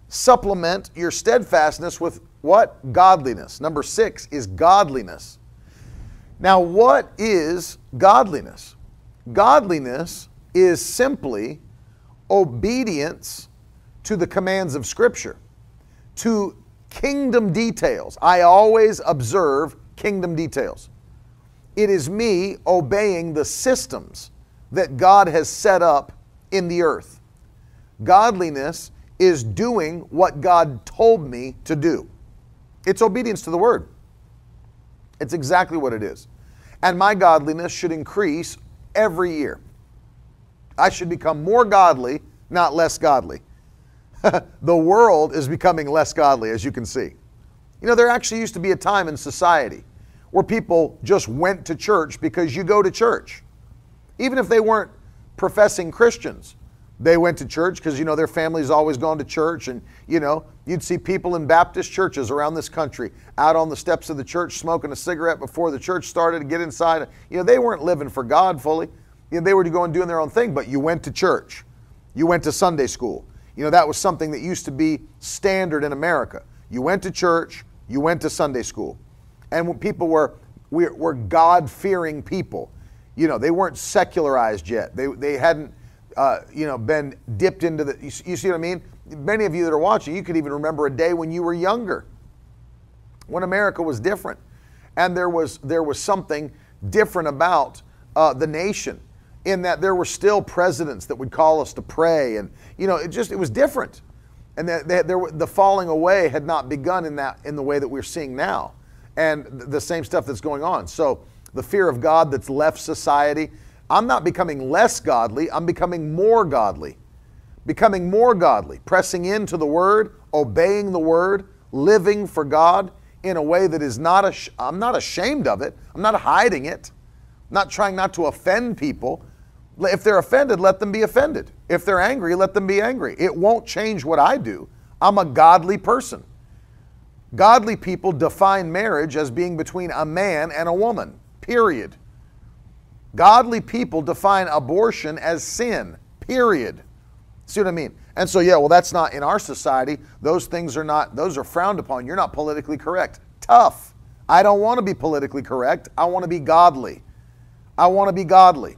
supplement your steadfastness with what? Godliness. Number six is godliness. Now, what is godliness? Godliness is simply obedience to the commands of Scripture, to kingdom details. I always observe kingdom details. It is me obeying the systems that God has set up in the earth. Godliness is doing what God told me to do. It's obedience to the word. It's exactly what it is. And my godliness should increase every year. I should become more godly, not less godly. [LAUGHS] the world is becoming less godly, as you can see. You know, there actually used to be a time in society where people just went to church because you go to church. Even if they weren't professing Christians, they went to church because, you know, their family's always gone to church. And, you know, you'd see people in Baptist churches around this country out on the steps of the church smoking a cigarette before the church started to get inside. You know, they weren't living for God fully. You know, they were going doing their own thing, but you went to church. You went to Sunday school. You know, that was something that used to be standard in America. You went to church, you went to Sunday school. And people were, were God fearing people. You know, they weren't secularized yet. They, they hadn't, uh, you know, been dipped into the, you, you see what I mean? Many of you that are watching, you could even remember a day when you were younger, when America was different. And there was, there was something different about uh, the nation in that there were still presidents that would call us to pray. And you know it just it was different. And that they, there, the falling away had not begun in that in the way that we're seeing now. And the same stuff that's going on. So the fear of god that's left society i'm not becoming less godly i'm becoming more godly. Becoming more godly pressing into the word obeying the word living for god in a way that is not i'm not ashamed of it i'm not hiding it I'm not trying not to offend people if they're offended, let them be offended. If they're angry, let them be angry. It won't change what I do. I'm a godly person. Godly people define marriage as being between a man and a woman, period. Godly people define abortion as sin, period. See what I mean? And so, yeah, well, that's not in our society. Those things are not, those are frowned upon. You're not politically correct. Tough. I don't want to be politically correct. I want to be godly. I want to be godly.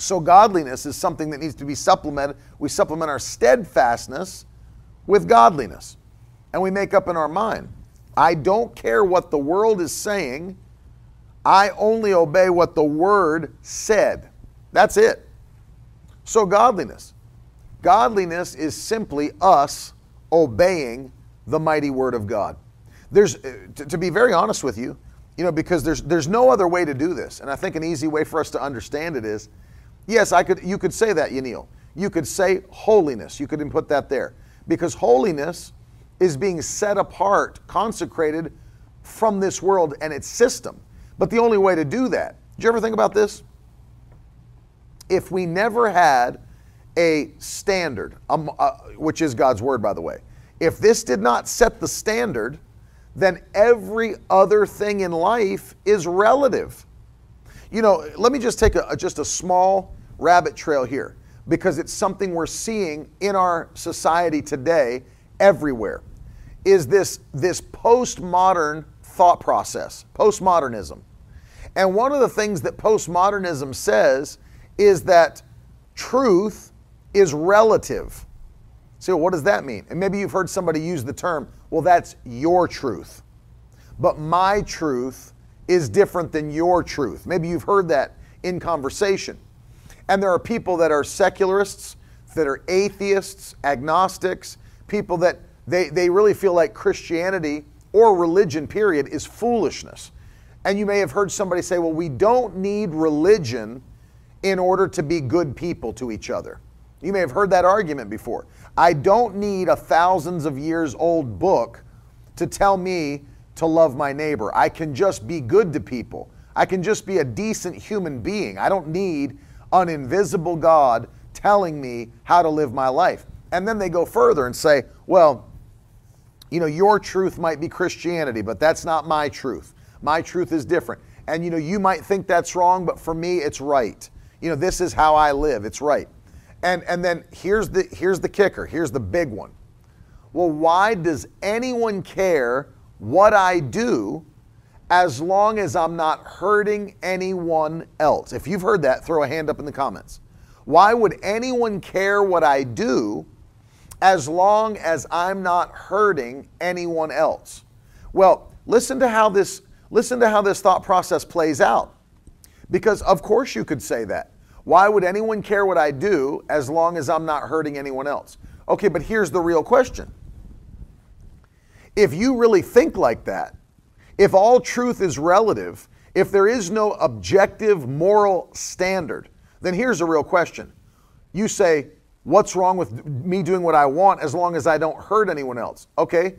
So, godliness is something that needs to be supplemented. We supplement our steadfastness with godliness. And we make up in our mind I don't care what the world is saying, I only obey what the word said. That's it. So, godliness. Godliness is simply us obeying the mighty word of God. There's, uh, to, to be very honest with you, you know, because there's, there's no other way to do this. And I think an easy way for us to understand it is Yes, I could. You could say that, Yanil. You could say holiness. You could put that there because holiness is being set apart, consecrated from this world and its system. But the only way to do that. Did you ever think about this? If we never had a standard, um, uh, which is God's word, by the way, if this did not set the standard, then every other thing in life is relative. You know, let me just take a, just a small rabbit trail here because it's something we're seeing in our society today everywhere is this this postmodern thought process postmodernism. And one of the things that postmodernism says is that truth is relative. So what does that mean? And maybe you've heard somebody use the term well that's your truth. But my truth is different than your truth maybe you've heard that in conversation and there are people that are secularists, that are atheists, agnostics, people that they, they really feel like Christianity or religion, period, is foolishness. And you may have heard somebody say, well, we don't need religion in order to be good people to each other. You may have heard that argument before. I don't need a thousands of years old book to tell me to love my neighbor. I can just be good to people. I can just be a decent human being. I don't need an invisible God telling me how to live my life. And then they go further and say, well, you know, your truth might be Christianity, but that's not my truth. My truth is different. And you know, you might think that's wrong, but for me it's right. You know, this is how I live. It's right. And and then here's the here's the kicker. Here's the big one. Well, why does anyone care what I do as long as I'm not hurting anyone else? If you've heard that, throw a hand up in the comments. Why would anyone care what I do as long as I'm not hurting anyone else? Well, listen to how this listen to how this thought process plays out. Because of course you could say that. Why would anyone care what I do as long as I'm not hurting anyone else? Okay, but here's the real question. If you really think like that, if all truth is relative, if there is no objective moral standard, then here's a real question. You say, What's wrong with me doing what I want as long as I don't hurt anyone else? Okay,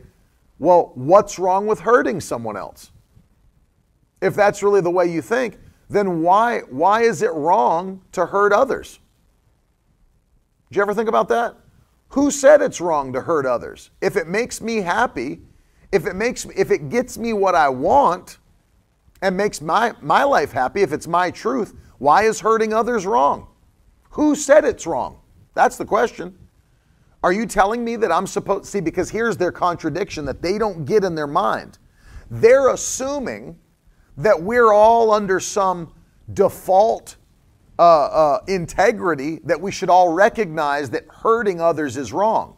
well, what's wrong with hurting someone else? If that's really the way you think, then why, why is it wrong to hurt others? Did you ever think about that? Who said it's wrong to hurt others? If it makes me happy, if it makes if it gets me what I want and makes my, my life happy, if it's my truth, why is hurting others wrong? Who said it's wrong? That's the question. Are you telling me that I'm supposed to see because here's their contradiction that they don't get in their mind. They're assuming that we're all under some default uh, uh, integrity that we should all recognize that hurting others is wrong.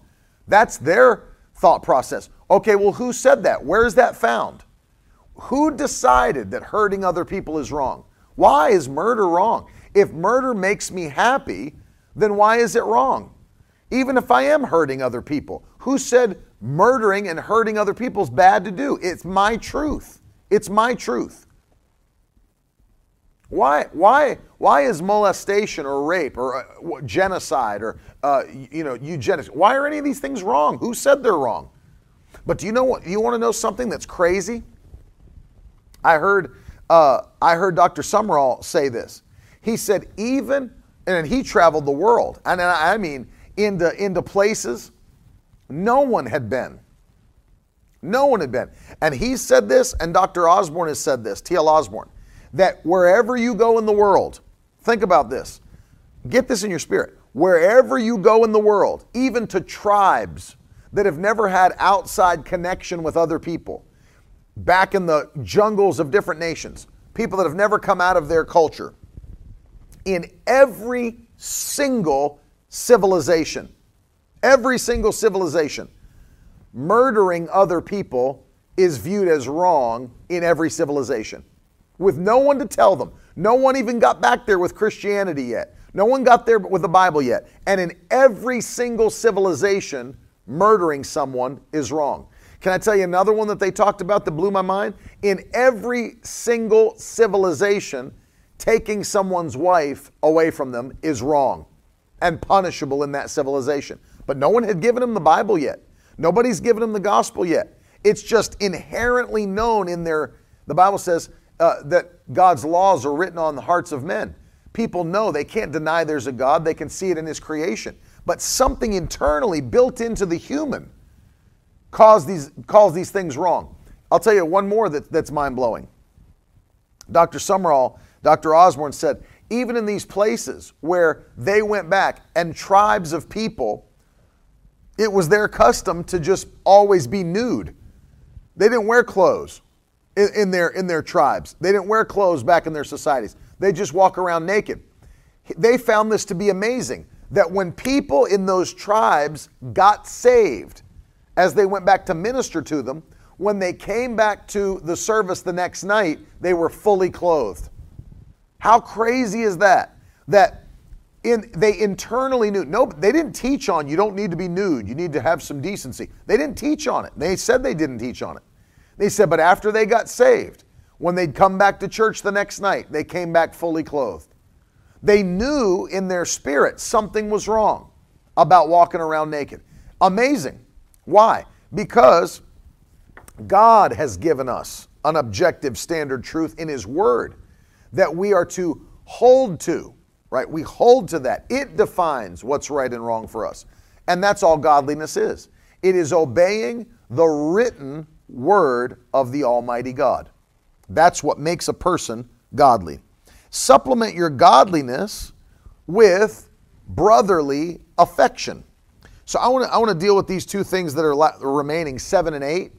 That's their thought process. Okay, well, who said that? Where is that found? Who decided that hurting other people is wrong? Why is murder wrong? If murder makes me happy, then why is it wrong? Even if I am hurting other people, who said murdering and hurting other people is bad to do? It's my truth. It's my truth. Why, why, why is molestation or rape or uh, genocide or uh, you know eugenics? Why are any of these things wrong? Who said they're wrong? But do you know what? You want to know something that's crazy? I heard uh, I heard Dr. Sumrall say this. He said even and he traveled the world, and I mean into into places no one had been. No one had been. And he said this, and Dr. Osborn has said this, T.L. Osborn, that wherever you go in the world, think about this, get this in your spirit. Wherever you go in the world, even to tribes that have never had outside connection with other people, back in the jungles of different nations, people that have never come out of their culture, in every single civilization, every single civilization, murdering other people is viewed as wrong in every civilization. With no one to tell them. No one even got back there with Christianity yet. No one got there with the Bible yet. And in every single civilization, murdering someone is wrong. Can I tell you another one that they talked about that blew my mind? In every single civilization, taking someone's wife away from them is wrong and punishable in that civilization. But no one had given them the Bible yet. Nobody's given them the gospel yet. It's just inherently known in their, the Bible says uh, that God's laws are written on the hearts of men. People know they can't deny there's a God, they can see it in His creation. But something internally built into the human cause these, calls these things wrong. I'll tell you one more that, that's mind blowing. Dr. Sumrall Dr. Osborn said, even in these places where they went back and tribes of people, it was their custom to just always be nude. They didn't wear clothes in, in, their, in their tribes, they didn't wear clothes back in their societies. They just walk around naked. They found this to be amazing that when people in those tribes got saved, as they went back to minister to them, when they came back to the service the next night, they were fully clothed. How crazy is that? That in, they internally knew. No, they didn't teach on you don't need to be nude. You need to have some decency. They didn't teach on it. They said they didn't teach on it. They said, but after they got saved, when they'd come back to church the next night, they came back fully clothed. They knew in their spirit something was wrong about walking around naked. Amazing. Why? Because God has given us an objective standard truth in His Word that we are to hold to, right? We hold to that. It defines what's right and wrong for us. And that's all godliness is it is obeying the written word of the Almighty God. That's what makes a person godly. Supplement your godliness with brotherly affection. So I want to I want to deal with these two things that are la- remaining, 7 and 8.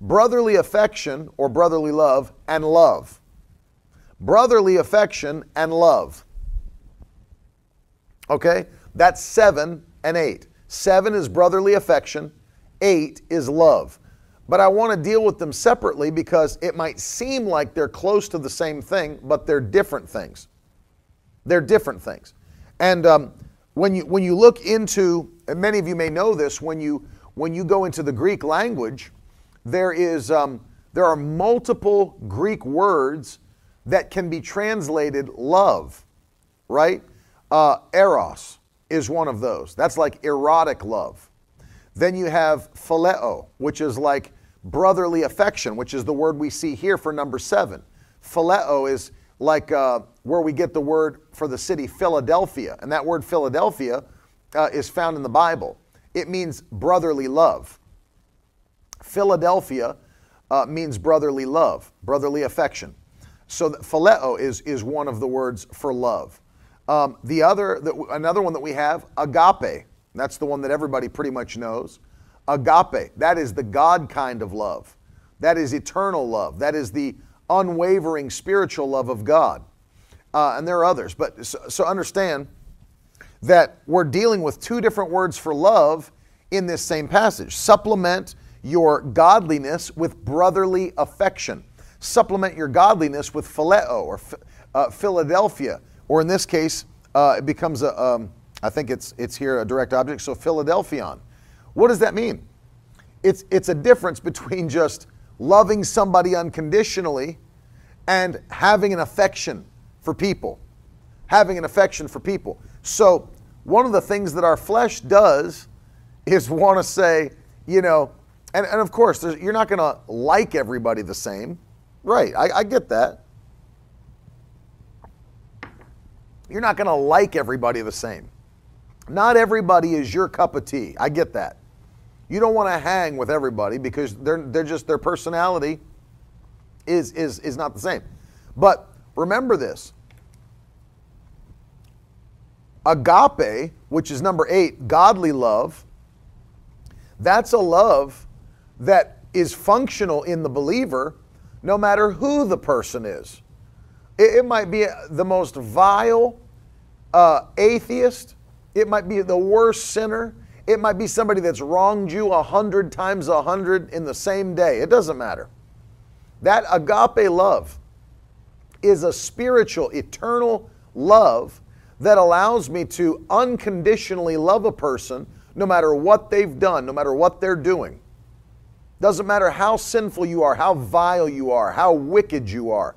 Brotherly affection or brotherly love and love. Brotherly affection and love. Okay? That's 7 and 8. 7 is brotherly affection, 8 is love. But I want to deal with them separately because it might seem like they're close to the same thing, but they're different things. They're different things. And um, when you when you look into, and many of you may know this, when you when you go into the Greek language, there is um, there are multiple Greek words that can be translated love, right? Uh, eros is one of those. That's like erotic love. Then you have phileo, which is like brotherly affection, which is the word we see here for number seven. Phileo is like uh, where we get the word for the city Philadelphia. And that word Philadelphia uh, is found in the Bible. It means brotherly love. Philadelphia uh, means brotherly love, brotherly affection. So phileo is, is one of the words for love. Um, the other, the, another one that we have, agape. That's the one that everybody pretty much knows. Agape, that is the God kind of love. That is eternal love. That is the unwavering spiritual love of God. Uh, and there are others. But so, so understand that we're dealing with two different words for love in this same passage. Supplement your godliness with brotherly affection. Supplement your godliness with phileo or uh, Philadelphia, or in this case, uh, it becomes a. Um, I think it's it's here a direct object. So Philadelphion. What does that mean? It's it's a difference between just loving somebody unconditionally and having an affection for people. Having an affection for people. So, one of the things that our flesh does is [LAUGHS] want to say, you know, and, and of course, you're not going to like everybody the same. Right, I, I get that. You're not going to like everybody the same. Not everybody is your cup of tea. I get that. You don't want to hang with everybody because they're, they're just their personality is, is, is not the same. But remember this agape, which is number eight, godly love, that's a love that is functional in the believer no matter who the person is. It, it might be the most vile uh, atheist, it might be the worst sinner, it might be somebody that's wronged you a hundred times a hundred in the same day. It doesn't matter. That agape love is a spiritual, eternal love that allows me to unconditionally love a person no matter what they've done, no matter what they're doing. Doesn't matter how sinful you are, how vile you are, how wicked you are.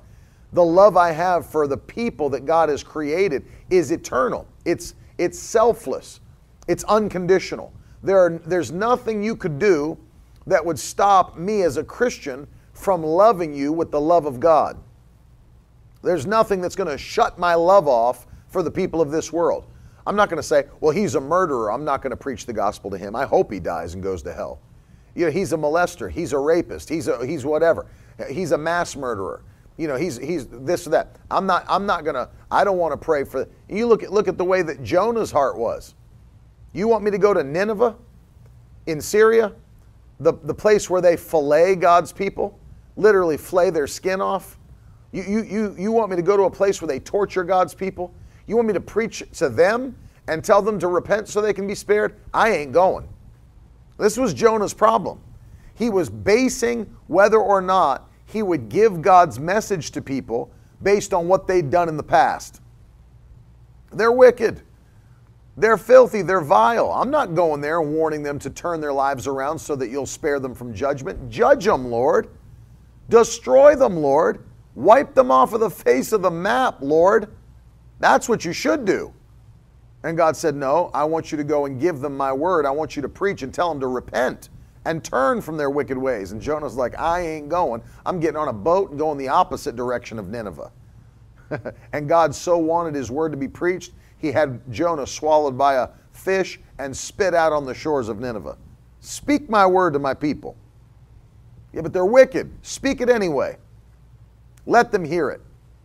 The love I have for the people that God has created is eternal. It's, it's selfless. It's unconditional. There are, there's nothing you could do that would stop me as a Christian from loving you with the love of God. There's nothing that's going to shut my love off for the people of this world. I'm not going to say, well, he's a murderer. I'm not going to preach the gospel to him. I hope he dies and goes to hell. You know, he's a molester. He's a rapist. He's a, he's whatever. He's a mass murderer. You know, he's he's this or that. I'm not I'm not going to I don't want to pray for You look at look at the way that Jonah's heart was. You want me to go to Nineveh in Syria, the, the place where they fillet God's people, literally flay their skin off? You, you, you, you want me to go to a place where they torture God's people? You want me to preach to them and tell them to repent so they can be spared? I ain't going. This was Jonah's problem. He was basing whether or not he would give God's message to people based on what they'd done in the past. They're wicked. They're filthy, they're vile. I'm not going there warning them to turn their lives around so that you'll spare them from judgment. Judge them, Lord. Destroy them, Lord. Wipe them off of the face of the map, Lord. That's what you should do. And God said, No, I want you to go and give them my word. I want you to preach and tell them to repent and turn from their wicked ways. And Jonah's like, I ain't going. I'm getting on a boat and going the opposite direction of Nineveh. [LAUGHS] and God so wanted his word to be preached he had Jonah swallowed by a fish and spit out on the shores of Nineveh. Speak my word to my people. Yeah, but they're wicked. Speak it anyway. Let them hear it.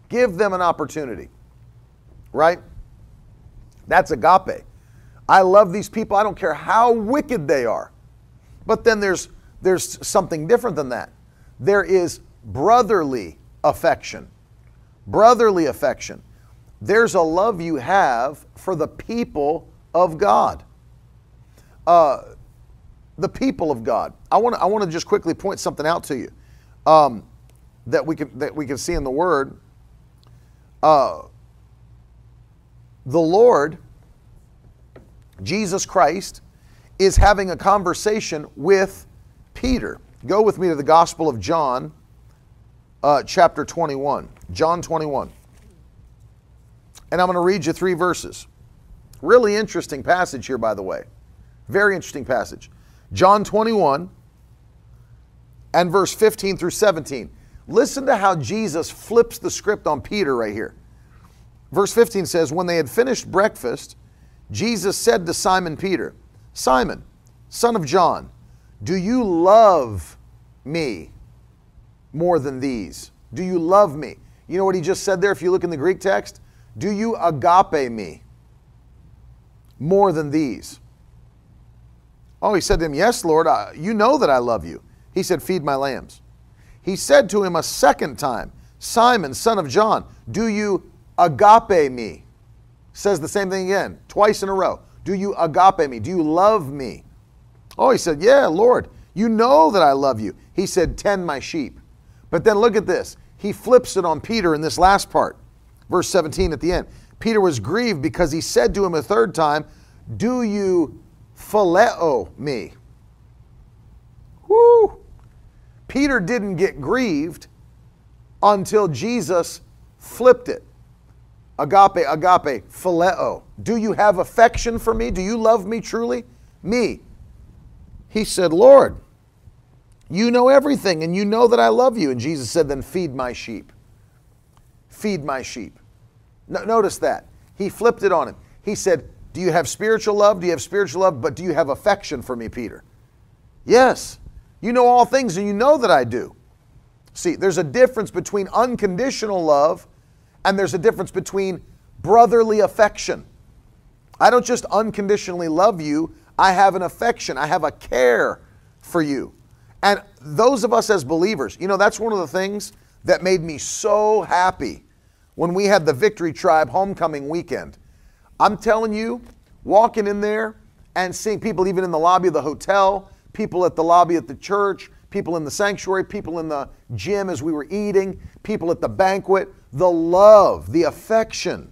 Give them an opportunity. Right? That's agape. I love these people. I don't care how wicked they are. But then there's there's something different than that. There is brotherly affection. Brotherly affection. There's a love you have for the people of God. Uh, the people of God. I want to I want to just quickly point something out to you um, that we can that we can see in the Word. Uh, the Lord, Jesus Christ, is having a conversation with Peter. Go with me to the Gospel of John, uh, chapter 21. John 21. And I'm going to read you three verses. Really interesting passage here, by the way. Very interesting passage. John 21 and verse 15 through 17. Listen to how Jesus flips the script on Peter right here. Verse 15 says, When they had finished breakfast, Jesus said to Simon Peter, Simon, son of John, do you love me more than these? Do you love me? You know what he just said there if you look in the Greek text? Do you agape me more than these? Oh, he said to him, Yes, Lord, I, you know that I love you. He said, Feed my lambs. He said to him a second time, Simon, son of John, do you agape me? Says the same thing again, twice in a row. Do you agape me? Do you love me? Oh, he said, Yeah, Lord, you know that I love you. He said, Tend my sheep. But then look at this. He flips it on Peter in this last part, verse 17 at the end. Peter was grieved because he said to him a third time, Do you phileo me? Whoo! Peter didn't get grieved until Jesus flipped it. Agape, agape, phileo. Do you have affection for me? Do you love me truly? Me. He said, Lord, you know everything and you know that I love you. And Jesus said, Then feed my sheep. Feed my sheep. No, notice that. He flipped it on him. He said, Do you have spiritual love? Do you have spiritual love? But do you have affection for me, Peter? Yes. You know all things and you know that I do. See, there's a difference between unconditional love and there's a difference between brotherly affection. I don't just unconditionally love you, I have an affection, I have a care for you. And those of us as believers, you know, that's one of the things that made me so happy when we had the Victory Tribe homecoming weekend. I'm telling you, walking in there and seeing people even in the lobby of the hotel, people at the lobby at the church, people in the sanctuary, people in the gym as we were eating, people at the banquet, the love, the affection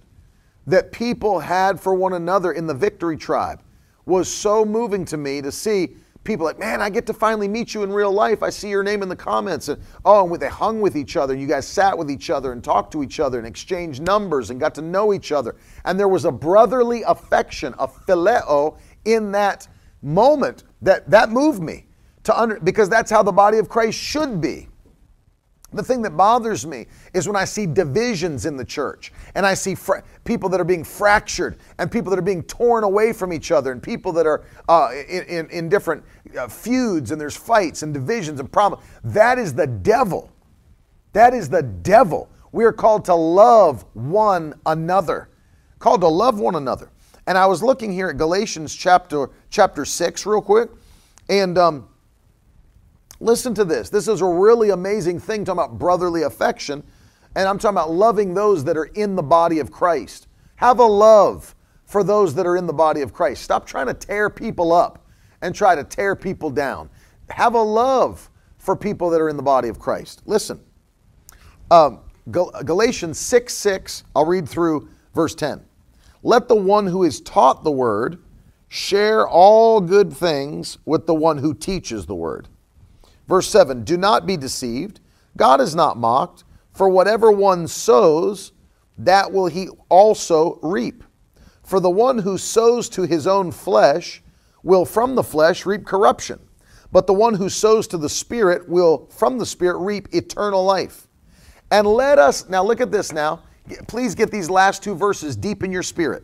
that people had for one another in the Victory Tribe was so moving to me to see people like, man, I get to finally meet you in real life. I see your name in the comments. And oh, and they hung with each other. You guys sat with each other and talked to each other and exchanged numbers and got to know each other. And there was a brotherly affection, a phileo in that moment that that moved me to under because that's how the body of Christ should be. The thing that bothers me is when I see divisions in the church and I see fra- people that are being fractured and people that are being torn away from each other and people that are uh, in, in, in, different uh, feuds and there's fights and divisions and problems. That is the devil. That is the devil. We are called to love one another. Called to love one another. And I was looking here at Galatians chapter chapter 6 real quick. And um, Listen to this. This is a really amazing thing talking about brotherly affection. And I'm talking about loving those that are in the body of Christ. Have a love for those that are in the body of Christ. Stop trying to tear people up and try to tear people down. Have a love for people that are in the body of Christ. Listen, um, Gal- Galatians 6 6, I'll read through verse 10. Let the one who is taught the word share all good things with the one who teaches the word. Verse 7 Do not be deceived. God is not mocked, for whatever one sows, that will he also reap. For the one who sows to his own flesh will from the flesh reap corruption, but the one who sows to the Spirit will from the Spirit reap eternal life. And let us, now look at this now. Please get these last two verses deep in your spirit.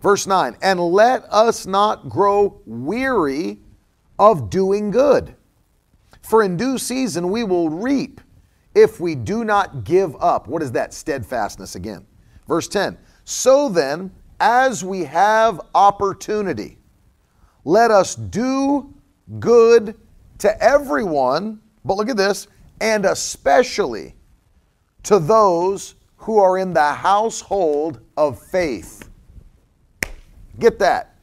Verse 9, and let us not grow weary of doing good. For in due season we will reap if we do not give up. What is that? Steadfastness again. Verse 10 So then, as we have opportunity, let us do good to everyone, but look at this, and especially to those who are in the household of faith. Get that.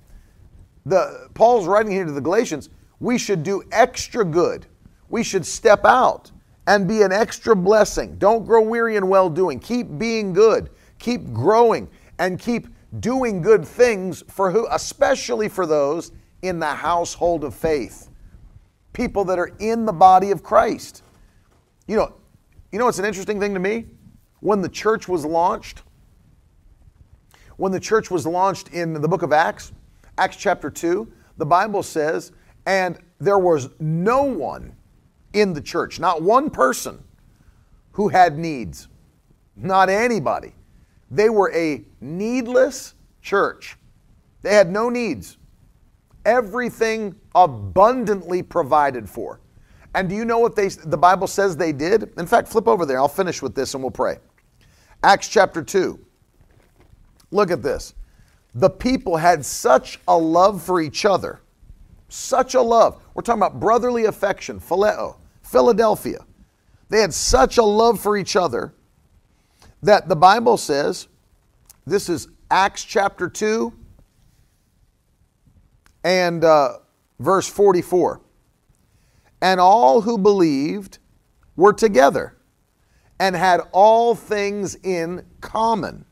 The Paul's writing here to the Galatians, we should do extra good. We should step out and be an extra blessing. Don't grow weary in well doing. Keep being good. Keep growing and keep doing good things for who especially for those in the household of faith. People that are in the body of Christ. You know, you know what's an interesting thing to me? When the church was launched, when the church was launched in the book of Acts, Acts chapter 2, the Bible says, and there was no one in the church, not one person who had needs, not anybody. They were a needless church. They had no needs. Everything abundantly provided for. And do you know what they the Bible says they did? In fact, flip over there. I'll finish with this and we'll pray. Acts chapter 2. Look at this. The people had such a love for each other. Such a love. We're talking about brotherly affection, phileo, Philadelphia. They had such a love for each other that the Bible says, this is Acts chapter 2 and uh, verse 44. And all who believed were together and had all things in common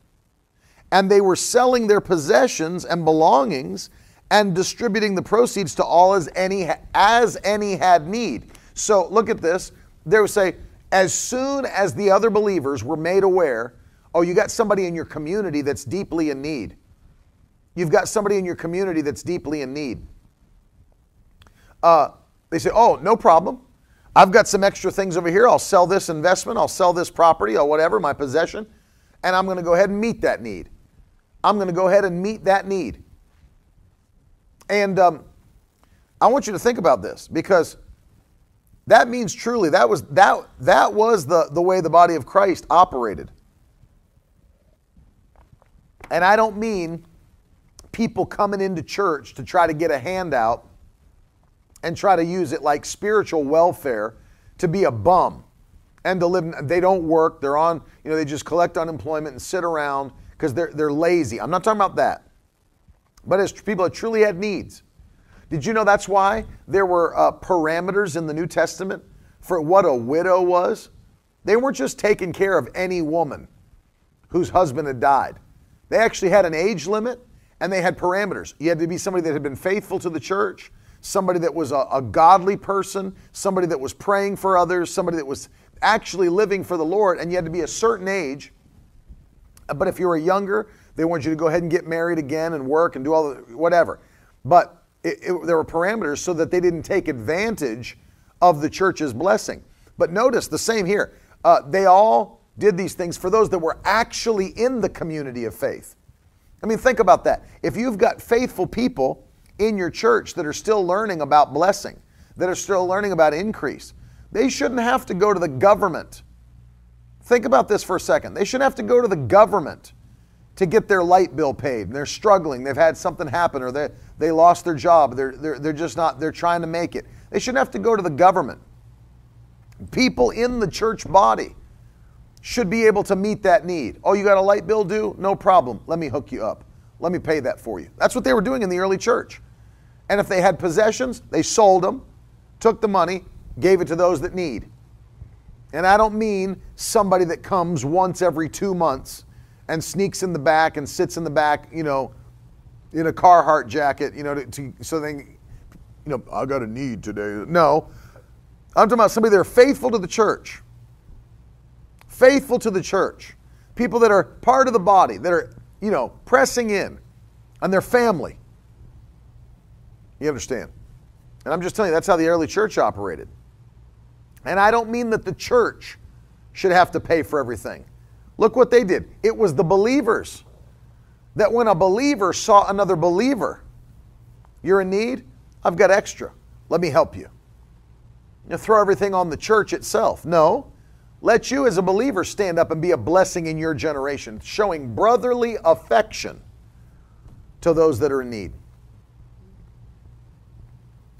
and they were selling their possessions and belongings and distributing the proceeds to all as any as any had need. So look at this. They would say, as soon as the other believers were made aware, oh, you got somebody in your community that's deeply in need. You've got somebody in your community that's deeply in need. Uh, they say, oh, no problem. I've got some extra things over here. I'll sell this investment. I'll sell this property or whatever, my possession, and I'm going to go ahead and meet that need. I'm going to go ahead and meet that need. And um, I want you to think about this because that means truly that was that that was the, the way the body of Christ operated. And I don't mean people coming into church to try to get a handout and try to use it like spiritual welfare to be a bum and to live they don't work they're on you know they just collect unemployment and sit around because they're, they're lazy. I'm not talking about that. But as people that truly had needs. Did you know that's why there were uh, parameters in the New Testament for what a widow was? They weren't just taking care of any woman whose husband had died. They actually had an age limit and they had parameters. You had to be somebody that had been faithful to the church, somebody that was a, a godly person, somebody that was praying for others, somebody that was actually living for the Lord, and you had to be a certain age but if you were younger, they wanted you to go ahead and get married again and work and do all the whatever. But it, it, there were parameters so that they didn't take advantage of the church's blessing. But notice the same here. Uh, they all did these things for those that were actually in the community of faith. I mean, think about that. If you've got faithful people in your church that are still learning about blessing, that are still learning about increase, they shouldn't have to go to the government Think about this for a second. They shouldn't have to go to the government to get their light bill paid. They're struggling. They've had something happen or they, they lost their job. They're, they're, they're just not, they're trying to make it. They shouldn't have to go to the government. People in the church body should be able to meet that need. Oh, you got a light bill due? No problem. Let me hook you up. Let me pay that for you. That's what they were doing in the early church. And if they had possessions, they sold them, took the money, gave it to those that need. And I don't mean somebody that comes once every two months and sneaks in the back and sits in the back, you know, in a Carhartt jacket, you know, to, to, so they, you know, I got a need today. No, I'm talking about somebody that are faithful to the church, faithful to the church, people that are part of the body, that are, you know, pressing in on their family. You understand? And I'm just telling you, that's how the early church operated. And I don't mean that the church should have to pay for everything. Look what they did. It was the believers that when a believer saw another believer, you're in need, I've got extra. Let me help you. You throw everything on the church itself. No. Let you as a believer stand up and be a blessing in your generation, showing brotherly affection to those that are in need.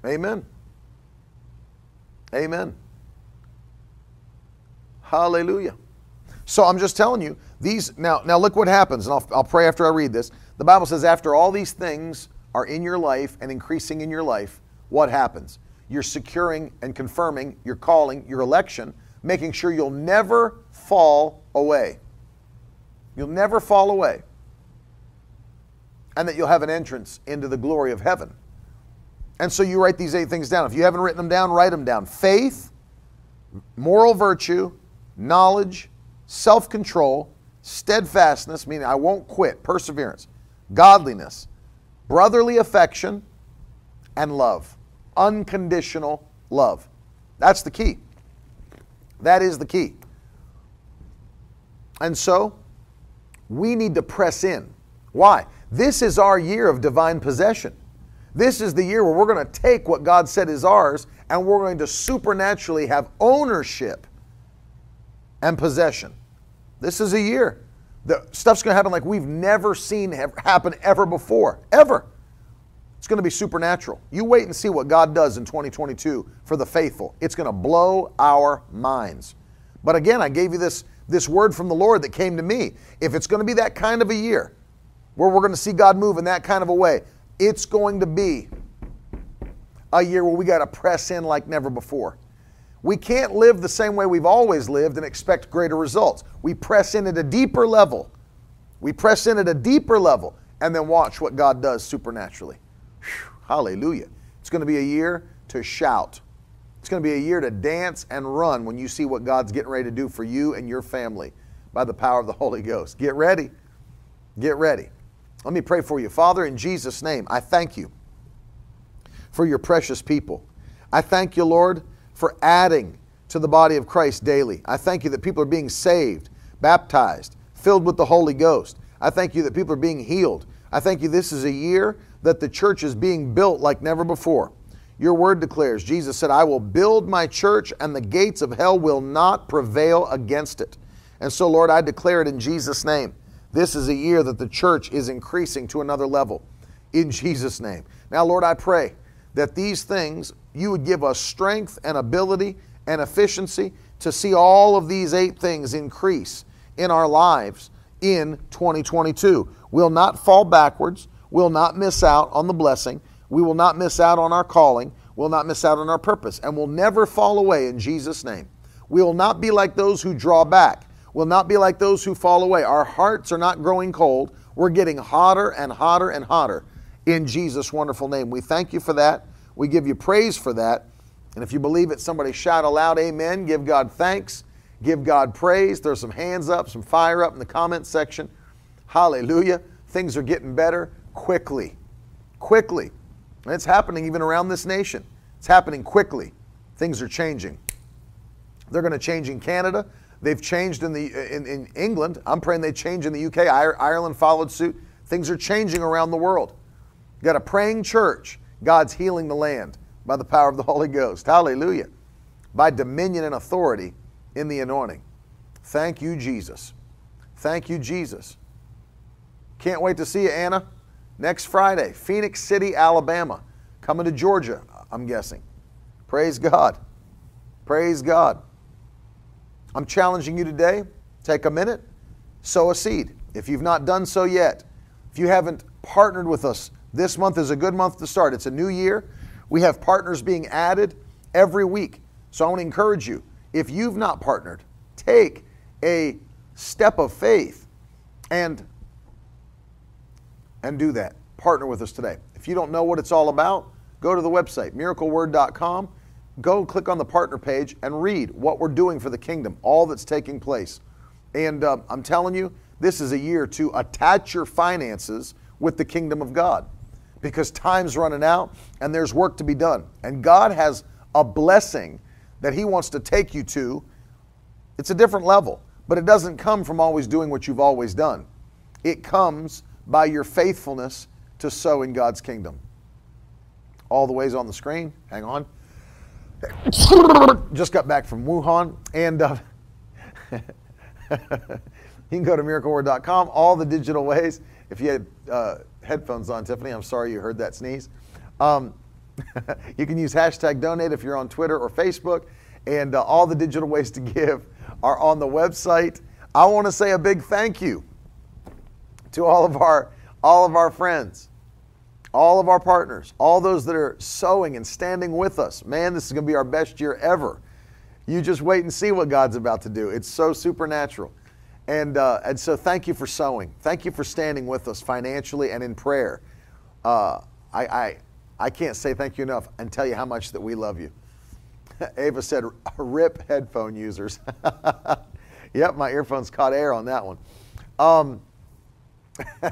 Amen. Amen. Hallelujah. So I'm just telling you, these now now look what happens, and I'll, I'll pray after I read this. The Bible says, after all these things are in your life and increasing in your life, what happens? You're securing and confirming your calling, your election, making sure you'll never fall away. You'll never fall away. And that you'll have an entrance into the glory of heaven. And so you write these eight things down. If you haven't written them down, write them down. Faith, moral virtue, knowledge, self control, steadfastness, meaning I won't quit, perseverance, godliness, brotherly affection, and love. Unconditional love. That's the key. That is the key. And so, we need to press in. Why? This is our year of divine possession. This is the year where we're going to take what God said is ours and we're going to supernaturally have ownership and possession. This is a year. The stuff's going to happen like we've never seen happen ever before. Ever. It's going to be supernatural. You wait and see what God does in 2022 for the faithful. It's going to blow our minds. But again, I gave you this, this word from the Lord that came to me. If it's going to be that kind of a year where we're going to see God move in that kind of a way, it's going to be a year where we got to press in like never before. We can't live the same way we've always lived and expect greater results. We press in at a deeper level. We press in at a deeper level and then watch what God does supernaturally. Whew, hallelujah. It's going to be a year to shout. It's going to be a year to dance and run when you see what God's getting ready to do for you and your family by the power of the Holy Ghost. Get ready. Get ready. Let me pray for you. Father, in Jesus' name, I thank you for your precious people. I thank you, Lord, for adding to the body of Christ daily. I thank you that people are being saved, baptized, filled with the Holy Ghost. I thank you that people are being healed. I thank you this is a year that the church is being built like never before. Your word declares, Jesus said, I will build my church and the gates of hell will not prevail against it. And so, Lord, I declare it in Jesus' name. This is a year that the church is increasing to another level in Jesus' name. Now, Lord, I pray that these things, you would give us strength and ability and efficiency to see all of these eight things increase in our lives in 2022. We'll not fall backwards. We'll not miss out on the blessing. We will not miss out on our calling. We'll not miss out on our purpose. And we'll never fall away in Jesus' name. We will not be like those who draw back We'll not be like those who fall away. Our hearts are not growing cold. We're getting hotter and hotter and hotter in Jesus' wonderful name. We thank you for that. We give you praise for that. And if you believe it, somebody shout aloud, Amen. Give God thanks. Give God praise. There's some hands up, some fire up in the comment section. Hallelujah. Things are getting better quickly. Quickly. And it's happening even around this nation. It's happening quickly. Things are changing. They're going to change in Canada. They've changed in, the, in, in England. I'm praying they change in the UK. Ireland followed suit. Things are changing around the world. Got a praying church. God's healing the land by the power of the Holy Ghost. Hallelujah. By dominion and authority in the anointing. Thank you, Jesus. Thank you, Jesus. Can't wait to see you, Anna. Next Friday, Phenix City, Alabama. Coming to Georgia, I'm guessing. Praise God. Praise God. I'm challenging you today take a minute, sow a seed. If you've not done so yet, if you haven't partnered with us, this month is a good month to start. It's a new year. We have partners being added every week. So I want to encourage you if you've not partnered, take a step of faith and and do that. Partner with us today. If you don't know what it's all about, go to the website miracleword.com go click on the partner page and read what we're doing for the kingdom, all that's taking place. And uh, I'm telling you, this is a year to attach your finances with the kingdom of God because time's running out and there's work to be done. And God has a blessing that He wants to take you to. It's a different level, but it doesn't come from always doing what you've always done. It comes by your faithfulness to sow in God's kingdom. All the ways on the screen. Hang on. [COUGHS] Just got back from Wuhan, and uh, [LAUGHS] you can go to miracleword.com. All the digital ways. If you had uh, headphones on, Tiffany, I'm sorry you heard that sneeze. Um, [LAUGHS] you can use hashtag donate if you're on Twitter or Facebook, and uh, all the digital ways to give are on the website. I want to say a big thank you to all of our all of our friends, all of our partners, all those that are sowing and standing with us. Man, this is going to be our best year ever. You just wait and see what God's about to do. It's so supernatural. And, uh, and so thank you for sowing. Thank you for standing with us financially and in prayer. Uh, I, I, I can't say thank you enough and tell you how much that we love you. [LAUGHS] Ava said, rip headphone users. [LAUGHS] yep, my earphones caught air on that one. Um, [LAUGHS]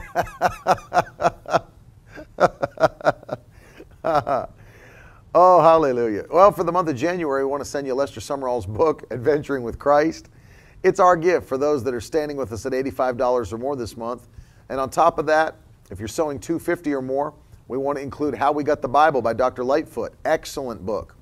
oh, hallelujah. Well, for the month of January, we want to send you Lester Sumrall's book, Adventuring with Christ. It's our gift for those that are standing with us at $85 or more this month. And on top of that, if you're sowing 250 or more, we want to include How We Got the Bible by Dr. Lightfoot. Excellent book.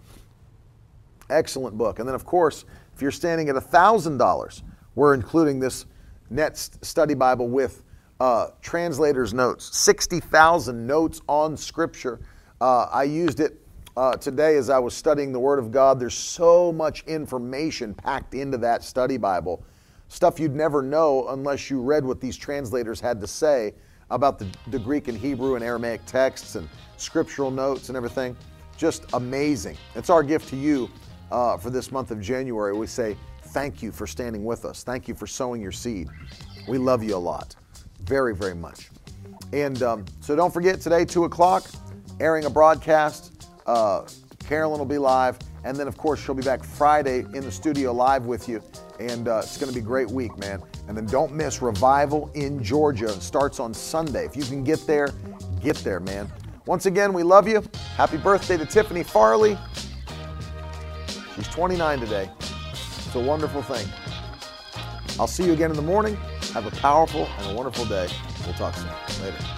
Excellent book. And then, of course, if you're standing at $1,000, we're including this net study Bible with uh, translator's notes, 60,000 notes on Scripture. Uh, I used it uh, today as I was studying the Word of God. There's so much information packed into that study Bible, stuff you'd never know unless you read what these translators had to say about the, the Greek and Hebrew and Aramaic texts and scriptural notes and everything. Just amazing. It's our gift to you uh, for this month of January. We say, Thank you for standing with us. Thank you for sowing your seed. We love you a lot very, very much. And um, so don't forget today, 2 o'clock, airing a broadcast. Uh, Carolyn will be live. And then, of course, she'll be back Friday in the studio live with you. And uh, it's going to be a great week, man. And then don't miss Revival in Georgia. It starts on Sunday. If you can get there, get there, man. Once again, we love you. Happy birthday to Tiffany Farley. She's 29 today. It's a wonderful thing. I'll see you again in the morning. Have a powerful and a wonderful day. We'll talk soon. Later.